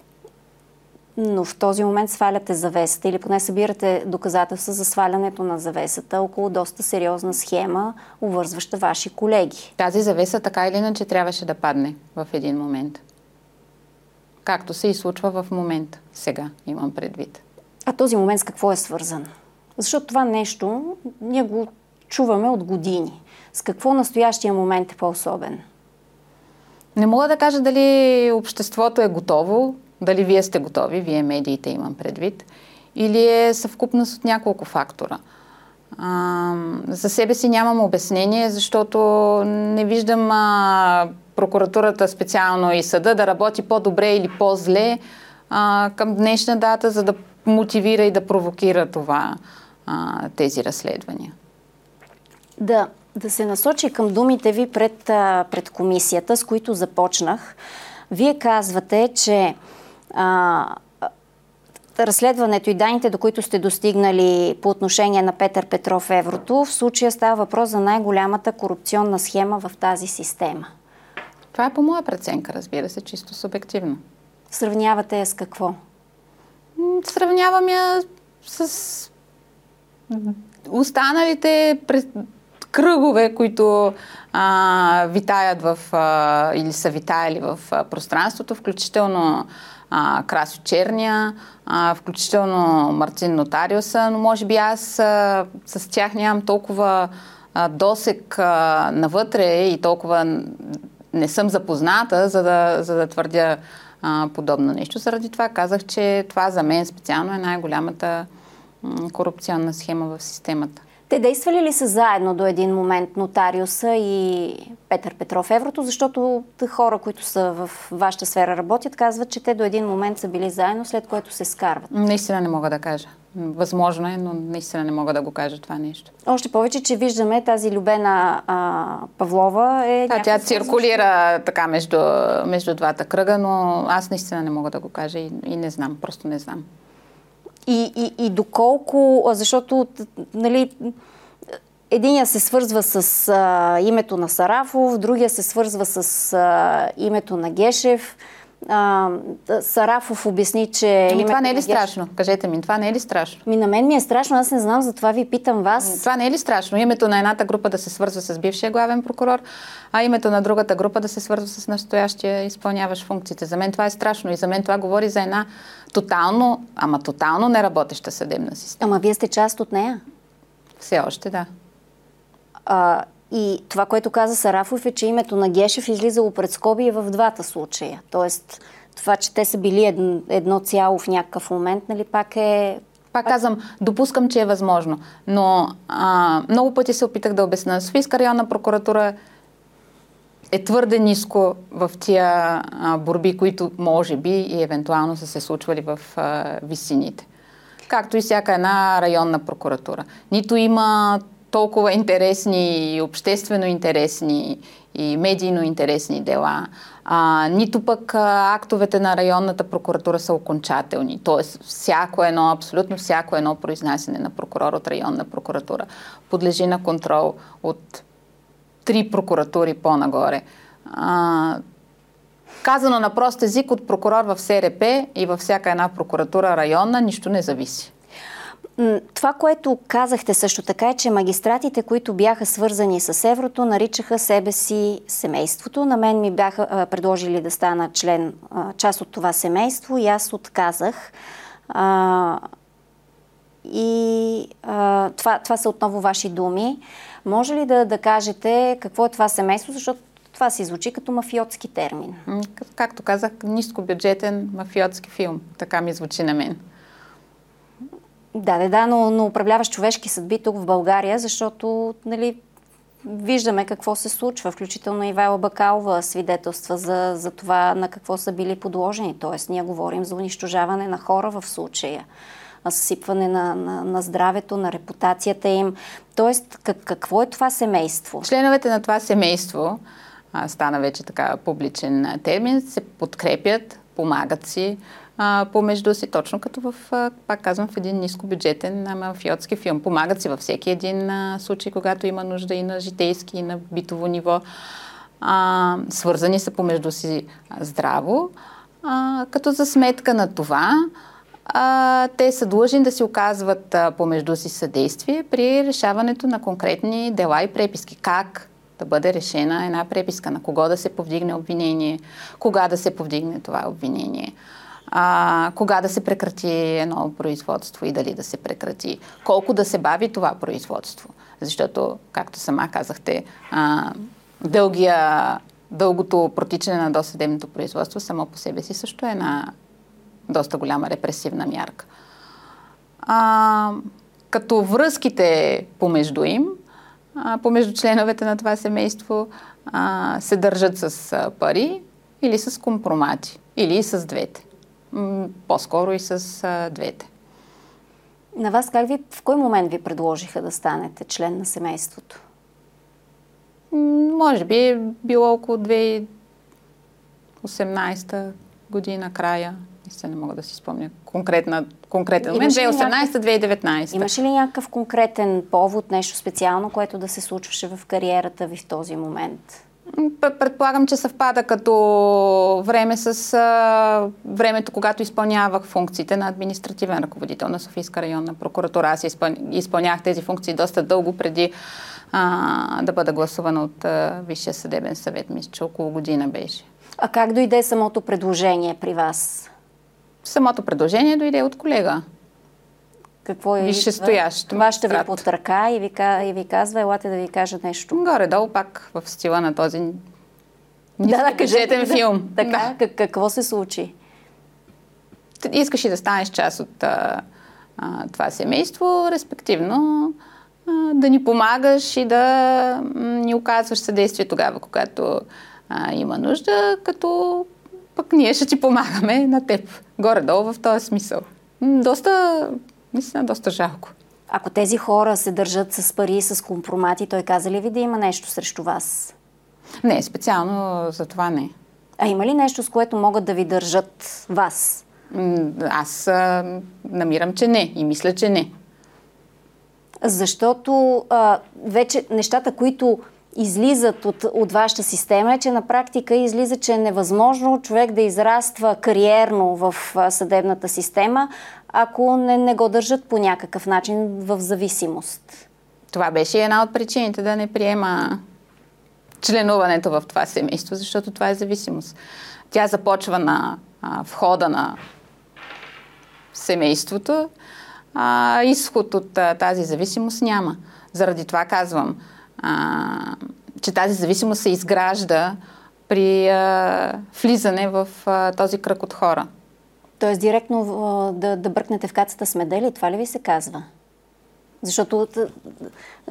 Но в този момент сваляте завесата или поне събирате доказателства за свалянето на завесата около доста сериозна схема, увързваща ваши колеги. Тази завеса така или иначе трябваше да падне в един момент както се и случва в момента. Сега имам предвид. А този момент с какво е свързан? Защото това нещо ние го чуваме от години. С какво настоящия момент е по-особен? Не мога да кажа дали обществото е готово, дали вие сте готови, вие медиите имам предвид, или е съвкупност от няколко фактора. А, за себе си нямам обяснение, защото не виждам а, прокуратурата специално и съда да работи по-добре или по-зле а, към днешна дата, за да мотивира и да провокира това, а, тези разследвания. Да, да се насочи към думите ви пред, пред комисията, с които започнах. Вие казвате, че а, разследването и данните, до които сте достигнали по отношение на Петър Петров Еврото, в случая става въпрос за най-голямата корупционна схема в тази система. Това е по моя преценка, разбира се, чисто субективно. Сравнявате я с какво? Сравнявам я с останалите кръгове, които а, витаят в, а, или са витаяли в а, пространството, включително а, Красо Черния, а, включително Мартин Нотариуса, но може би аз а, с тях нямам толкова а, досек а, навътре и толкова не съм запозната, за да, за да твърдя а, подобно нещо. Заради това казах, че това за мен специално е най-голямата корупционна схема в системата. Те действали ли са заедно до един момент нотариуса и Петър Петров Еврото, защото хора, които са в вашата сфера работят, казват, че те до един момент са били заедно, след което се скарват. Наистина не мога да кажа. Възможно е, но наистина не мога да го кажа това нещо. Още повече, че виждаме тази Любена а, Павлова е... Да, тя циркулира така между, между двата кръга, но аз наистина не мога да го кажа и, и не знам, просто не знам. И, и, и доколко, защото, нали, Единия се свързва с а, името на Сарафов, другия се свързва с а, името на Гешев. А, Сарафов обясни, че... Ами това не е ли страшно? Кажете ми, това не е ли страшно? Ми на мен ми е страшно, аз не знам, затова ви питам вас. Това не е ли страшно? Името на едната група да се свързва с бившия главен прокурор, а името на другата група да се свързва с настоящия изпълняваш функциите. За мен това е страшно и за мен това говори за една тотално, ама тотално неработеща съдебна система. Ама вие сте част от нея? Все още да. А, и това, което каза Сарафов е, че името на Гешев излизало пред скоби в двата случая. Тоест, това, че те са били едно, едно цяло в някакъв момент, нали, пак е... Пак казвам, допускам, че е възможно. Но а, много пъти се опитах да обясня. Софийска районна прокуратура е твърде ниско в тия а, борби, които може би и евентуално са се случвали в а, висините. Както и всяка една районна прокуратура. Нито има толкова интересни, обществено интересни и медийно интересни дела, а, нито пък а, актовете на районната прокуратура са окончателни. Тоест, всяко едно, абсолютно всяко едно произнасяне на прокурор от районна прокуратура подлежи на контрол от три прокуратури по-нагоре. А, казано на прост език от прокурор в СРП и във всяка една прокуратура районна, нищо не зависи. Това, което казахте също така е, че магистратите, които бяха свързани с еврото, наричаха себе си семейството. На мен ми бяха а, предложили да стана член, а, част от това семейство и аз отказах. А, и а, това, това са отново ваши думи. Може ли да, да кажете какво е това семейство, защото това си звучи като мафиотски термин? Както казах, нискобюджетен мафиотски филм. Така ми звучи на мен. Да, да, да, но, но управляваш човешки съдби тук в България, защото нали, виждаме какво се случва, включително Ивайла Бакалова свидетелства за, за това на какво са били подложени. Тоест, ние говорим за унищожаване на хора в случая, съсипване на, на, на здравето, на репутацията им. Тоест, как, какво е това семейство? Членовете на това семейство, а, стана вече така публичен термин, се подкрепят, помагат си, а, помежду си, точно като в, а, пак казвам, в един нискобюджетен а, мафиотски филм. Помагат си във всеки един а, случай, когато има нужда и на житейски, и на битово ниво. А, свързани са помежду си здраво, а, като за сметка на това а, те са длъжни да си оказват а, помежду си съдействие при решаването на конкретни дела и преписки. Как да бъде решена една преписка, на кого да се повдигне обвинение, кога да се повдигне това обвинение а, кога да се прекрати едно производство и дали да се прекрати, колко да се бави това производство. Защото, както сама казахте, а, дългия, дългото протичане на досъдебното производство само по себе си също е една доста голяма репресивна мярка. А, като връзките помежду им, а, помежду членовете на това семейство, а, се държат с пари или с компромати, или с двете. По-скоро и с а, двете. На вас как ви, в кой момент ви предложиха да станете член на семейството? Може би било около 2018 година, края. Се не мога да си спомня конкретна, конкретен момент. Имаше ли 2018-2019. Имаше ли някакъв конкретен повод, нещо специално, което да се случваше в кариерата ви в този момент? Предполагам, че съвпада като време с а, времето, когато изпълнявах функциите на административен ръководител на Софийска районна прокуратура. Аз изпъл... изпълнявах тези функции доста дълго преди а, да бъда гласувана от а, Висшия съдебен съвет. Мисля, че около година беше. А как дойде самото предложение при вас? Самото предложение дойде от колега. Какво е? Висшестоящ Това ще ви под ръка и ви, и ви казва, елате да ви кажа нещо. Горе-долу пак в стила на този да, да, кажете, филм. Да, така, как, какво се случи? искаш и да станеш част от а, а, това семейство, респективно а, да ни помагаш и да ни оказваш съдействие тогава, когато а, има нужда, като пък ние ще ти помагаме на теб. Горе-долу в този смисъл. Доста, наистина, доста жалко. Ако тези хора се държат с пари с компромати, той каза ли ви да има нещо срещу вас? Не, специално за това не. А има ли нещо, с което могат да ви държат вас? Аз а, намирам, че не и мисля, че не. Защото а, вече нещата, които излизат от, от вашата система е, че на практика излиза, че е невъзможно човек да израства кариерно в съдебната система, ако не, не го държат по някакъв начин в зависимост. Това беше една от причините да не приема членуването в това семейство, защото това е зависимост. Тя започва на а, входа на семейството, а изход от а, тази зависимост няма. Заради това казвам, а, че тази зависимост се изгражда при а, влизане в а, този кръг от хора. Тоест директно а, да, да бръкнете в кацата с медали, това ли ви се казва? Защото,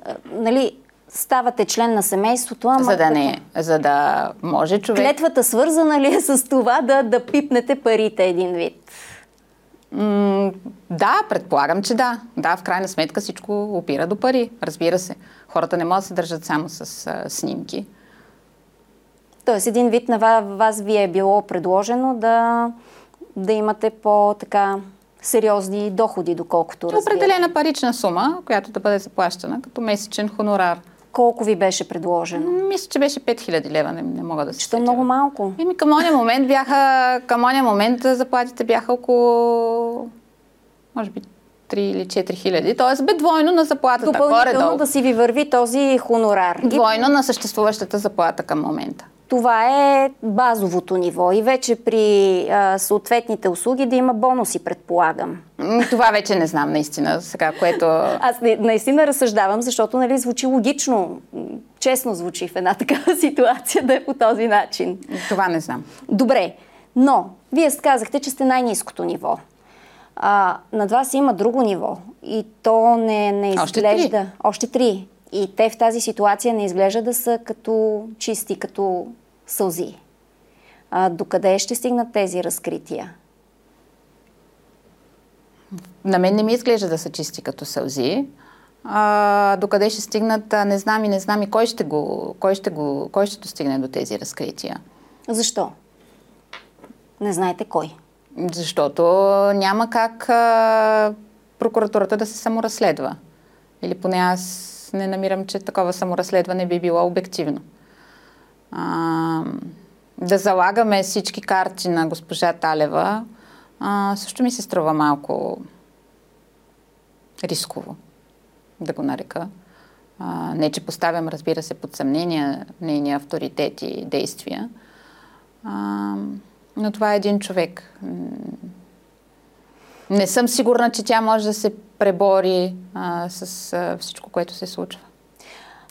а, нали, ставате член на семейството, ама... За да, не, за да може човек... Клетвата свързана ли е с това да, да пипнете парите един вид? М, да, предполагам, че да. Да, в крайна сметка всичко опира до пари, разбира се. Хората не могат да се държат само с а, снимки. Тоест един вид на ва- вас ви е било предложено да, да имате по-така сериозни доходи, доколкото разбирам. Определена парична сума, която да бъде заплащана като месечен хонорар. Колко ви беше предложено? Мисля, че беше 5000 лева, не, не мога да се Що много малко. Еми, към ония момент бяха, към ония момент заплатите бяха около, може би, 3 или 4 хиляди. Тоест бе двойно на заплатата, Допълнително горе-долу. да си ви върви този хонорар. Двойно на съществуващата заплата към момента. Това е базовото ниво. И вече при а, съответните услуги да има бонуси, предполагам. Това вече не знам наистина, сега, което... Аз наистина разсъждавам, защото нали, звучи логично. Честно звучи в една такава ситуация да е по този начин. Това не знам. Добре, но вие казахте, че сте най-низкото ниво. А, над вас има друго ниво и то не, не Още изглежда... три. Още три. И те в тази ситуация не изглежда да са като чисти, като сълзи. А, докъде ще стигнат тези разкрития? На мен не ми изглежда да са чисти като сълзи. А, докъде ще стигнат, не знам и не знам и кой ще, го, кой, ще го, кой ще достигне до тези разкрития. Защо? Не знаете кой. Защото няма как а, прокуратурата да се саморазследва. Или поне аз не намирам, че такова саморазследване би било обективно. А, да залагаме всички карти на госпожа Талева а, също ми се струва малко рисково, да го нарека. А, не, че поставям, разбира се, под съмнение нейния авторитет и действия. А, но това е един човек. Не съм сигурна, че тя може да се пребори а, с а, всичко, което се случва.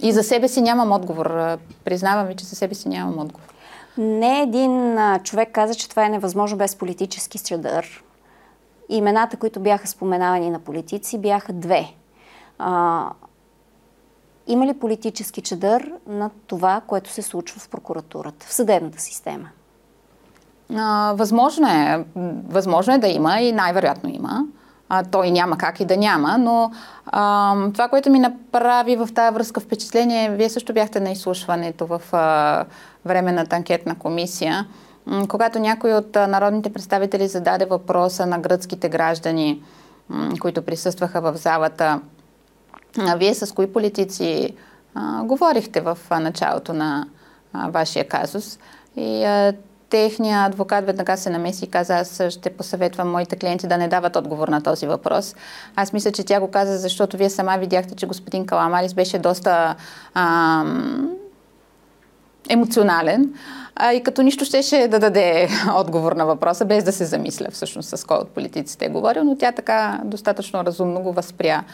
И за себе си нямам отговор. Признавам ви, че за себе си нямам отговор. Не един а, човек каза, че това е невъзможно без политически чадър. имената, които бяха споменавани на политици, бяха две. А, има ли политически чадър на това, което се случва в прокуратурата, в съдебната система? А, възможно е. Възможно е да има и най-вероятно има. А, той няма как и да няма, но а, това, което ми направи в тази връзка впечатление, вие също бяхте на изслушването в а, Временната анкетна комисия, когато някой от народните представители зададе въпроса на гръцките граждани, които присъстваха в залата. А, вие с кои политици а, говорихте в началото на а, вашия казус? И а, техният адвокат веднага се намеси и каза, аз ще посъветвам моите клиенти да не дават отговор на този въпрос. Аз мисля, че тя го каза, защото вие сама видяхте, че господин Каламарис беше доста ам, емоционален а, и като нищо щеше да даде отговор на въпроса, без да се замисля всъщност с кой от политиците е говорил, но тя така достатъчно разумно го възпря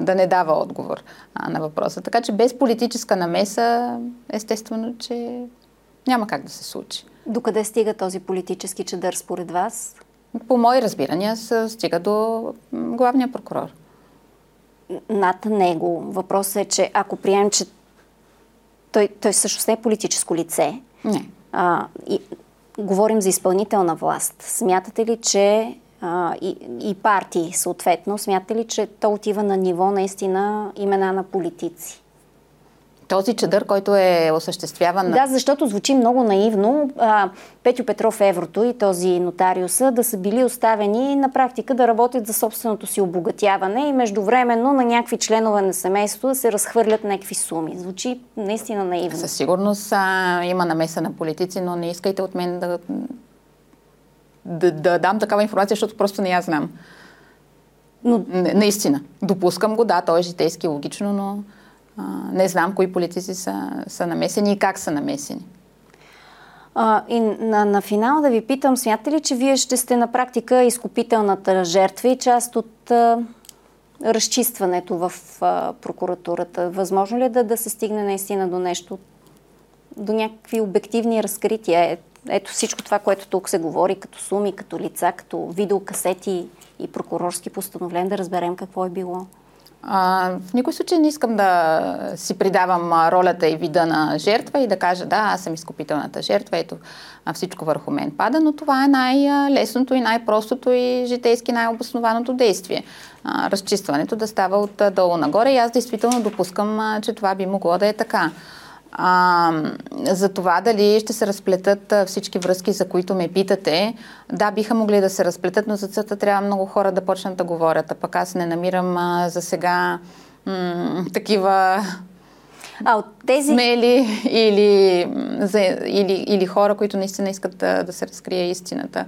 да не дава отговор а, на въпроса. Така че без политическа намеса, естествено, че няма как да се случи. Докъде стига този политически чадър според вас? По мои разбирания стига до главния прокурор. Над него. Въпросът е, че ако приемем, че той, той всъщност не е политическо лице, Не. а, и, говорим за изпълнителна власт. Смятате ли, че а, и, и партии съответно, смятате ли, че то отива на ниво наистина имена на политици? Този чадър, който е осъществяван... Да, защото звучи много наивно. А, Петю Петров Еврото и този нотариуса да са били оставени на практика да работят за собственото си обогатяване и междувременно на някакви членове на семейството да се разхвърлят някакви суми. Звучи наистина наивно. Със сигурност а, има намеса на политици, но не искайте от мен да, да, да дам такава информация, защото просто не я знам. Но Не, наистина. Допускам го, да, то е житейски логично, но не знам кои политици са, са намесени и как са намесени. А, и на, на финал да ви питам, смятате ли, че вие ще сте на практика изкупителната жертва и част от а, разчистването в а, прокуратурата? Възможно ли е да, да се стигне наистина до нещо, до някакви обективни разкрития? Е, ето всичко това, което тук се говори, като суми, като лица, като видеокасети и прокурорски постановления, да разберем какво е било. А, в никой случай не искам да си придавам ролята и вида на жертва и да кажа, да, аз съм изкупителната жертва, ето всичко върху мен пада, но това е най-лесното и най-простото и житейски най-обоснованото действие. А, разчистването да става от долу нагоре и аз действително допускам, че това би могло да е така. А, за това дали ще се разплетат всички връзки, за които ме питате, да, биха могли да се разплетат, но за целта трябва много хора да почнат да говорят. А пък аз не намирам а, за сега м- такива А от тези... смели или, за, или, или хора, които наистина искат да, да се разкрие истината,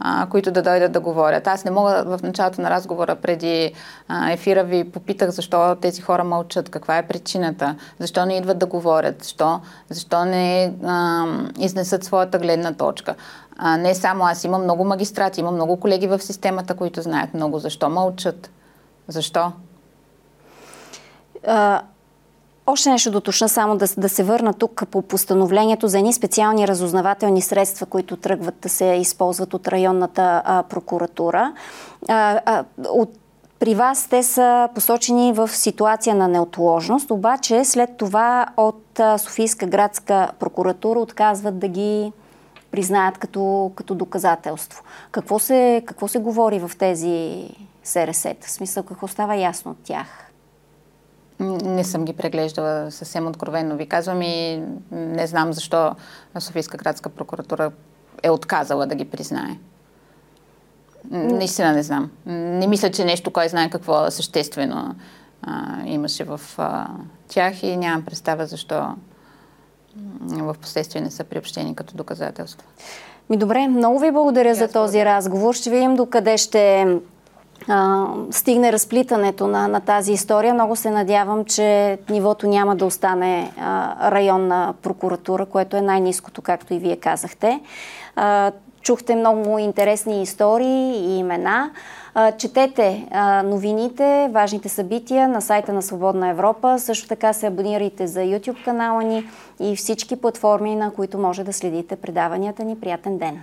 а, които да дойдат да говорят. Аз не мога в началото на разговора преди а, ефира ви попитах защо тези хора мълчат, каква е причината, защо не идват да говорят, защо, защо не а, изнесат своята гледна точка. А, не само аз, имам много магистрати, имам много колеги в системата, които знаят много. Защо мълчат? Защо? А, още нещо доточна, само да, да се върна тук по постановлението за едни специални разузнавателни средства, които тръгват да се използват от районната а, прокуратура. А, а, от при вас те са посочени в ситуация на неотложност, обаче след това от Софийска градска прокуратура отказват да ги признаят като, като доказателство. Какво се, какво се говори в тези СРС-та? В смисъл, какво става ясно от тях? Не съм ги преглеждала съвсем откровенно. Ви казвам и не знам защо Софийска градска прокуратура е отказала да ги признае. Наистина не знам. Не мисля, че нещо, кой знае какво съществено а, имаше в а, тях и нямам представа защо в последствие не са приобщени като доказателство. Ми добре, много ви благодаря за този разговор. Ще видим докъде ще а, стигне разплитането на, на тази история. Много се надявам, че нивото няма да остане а, районна прокуратура, което е най-низкото, както и вие казахте. А, чухте много интересни истории и имена. Четете новините, важните събития на сайта на Свободна Европа. Също така се абонирайте за YouTube канала ни и всички платформи, на които може да следите предаванията ни. Приятен ден!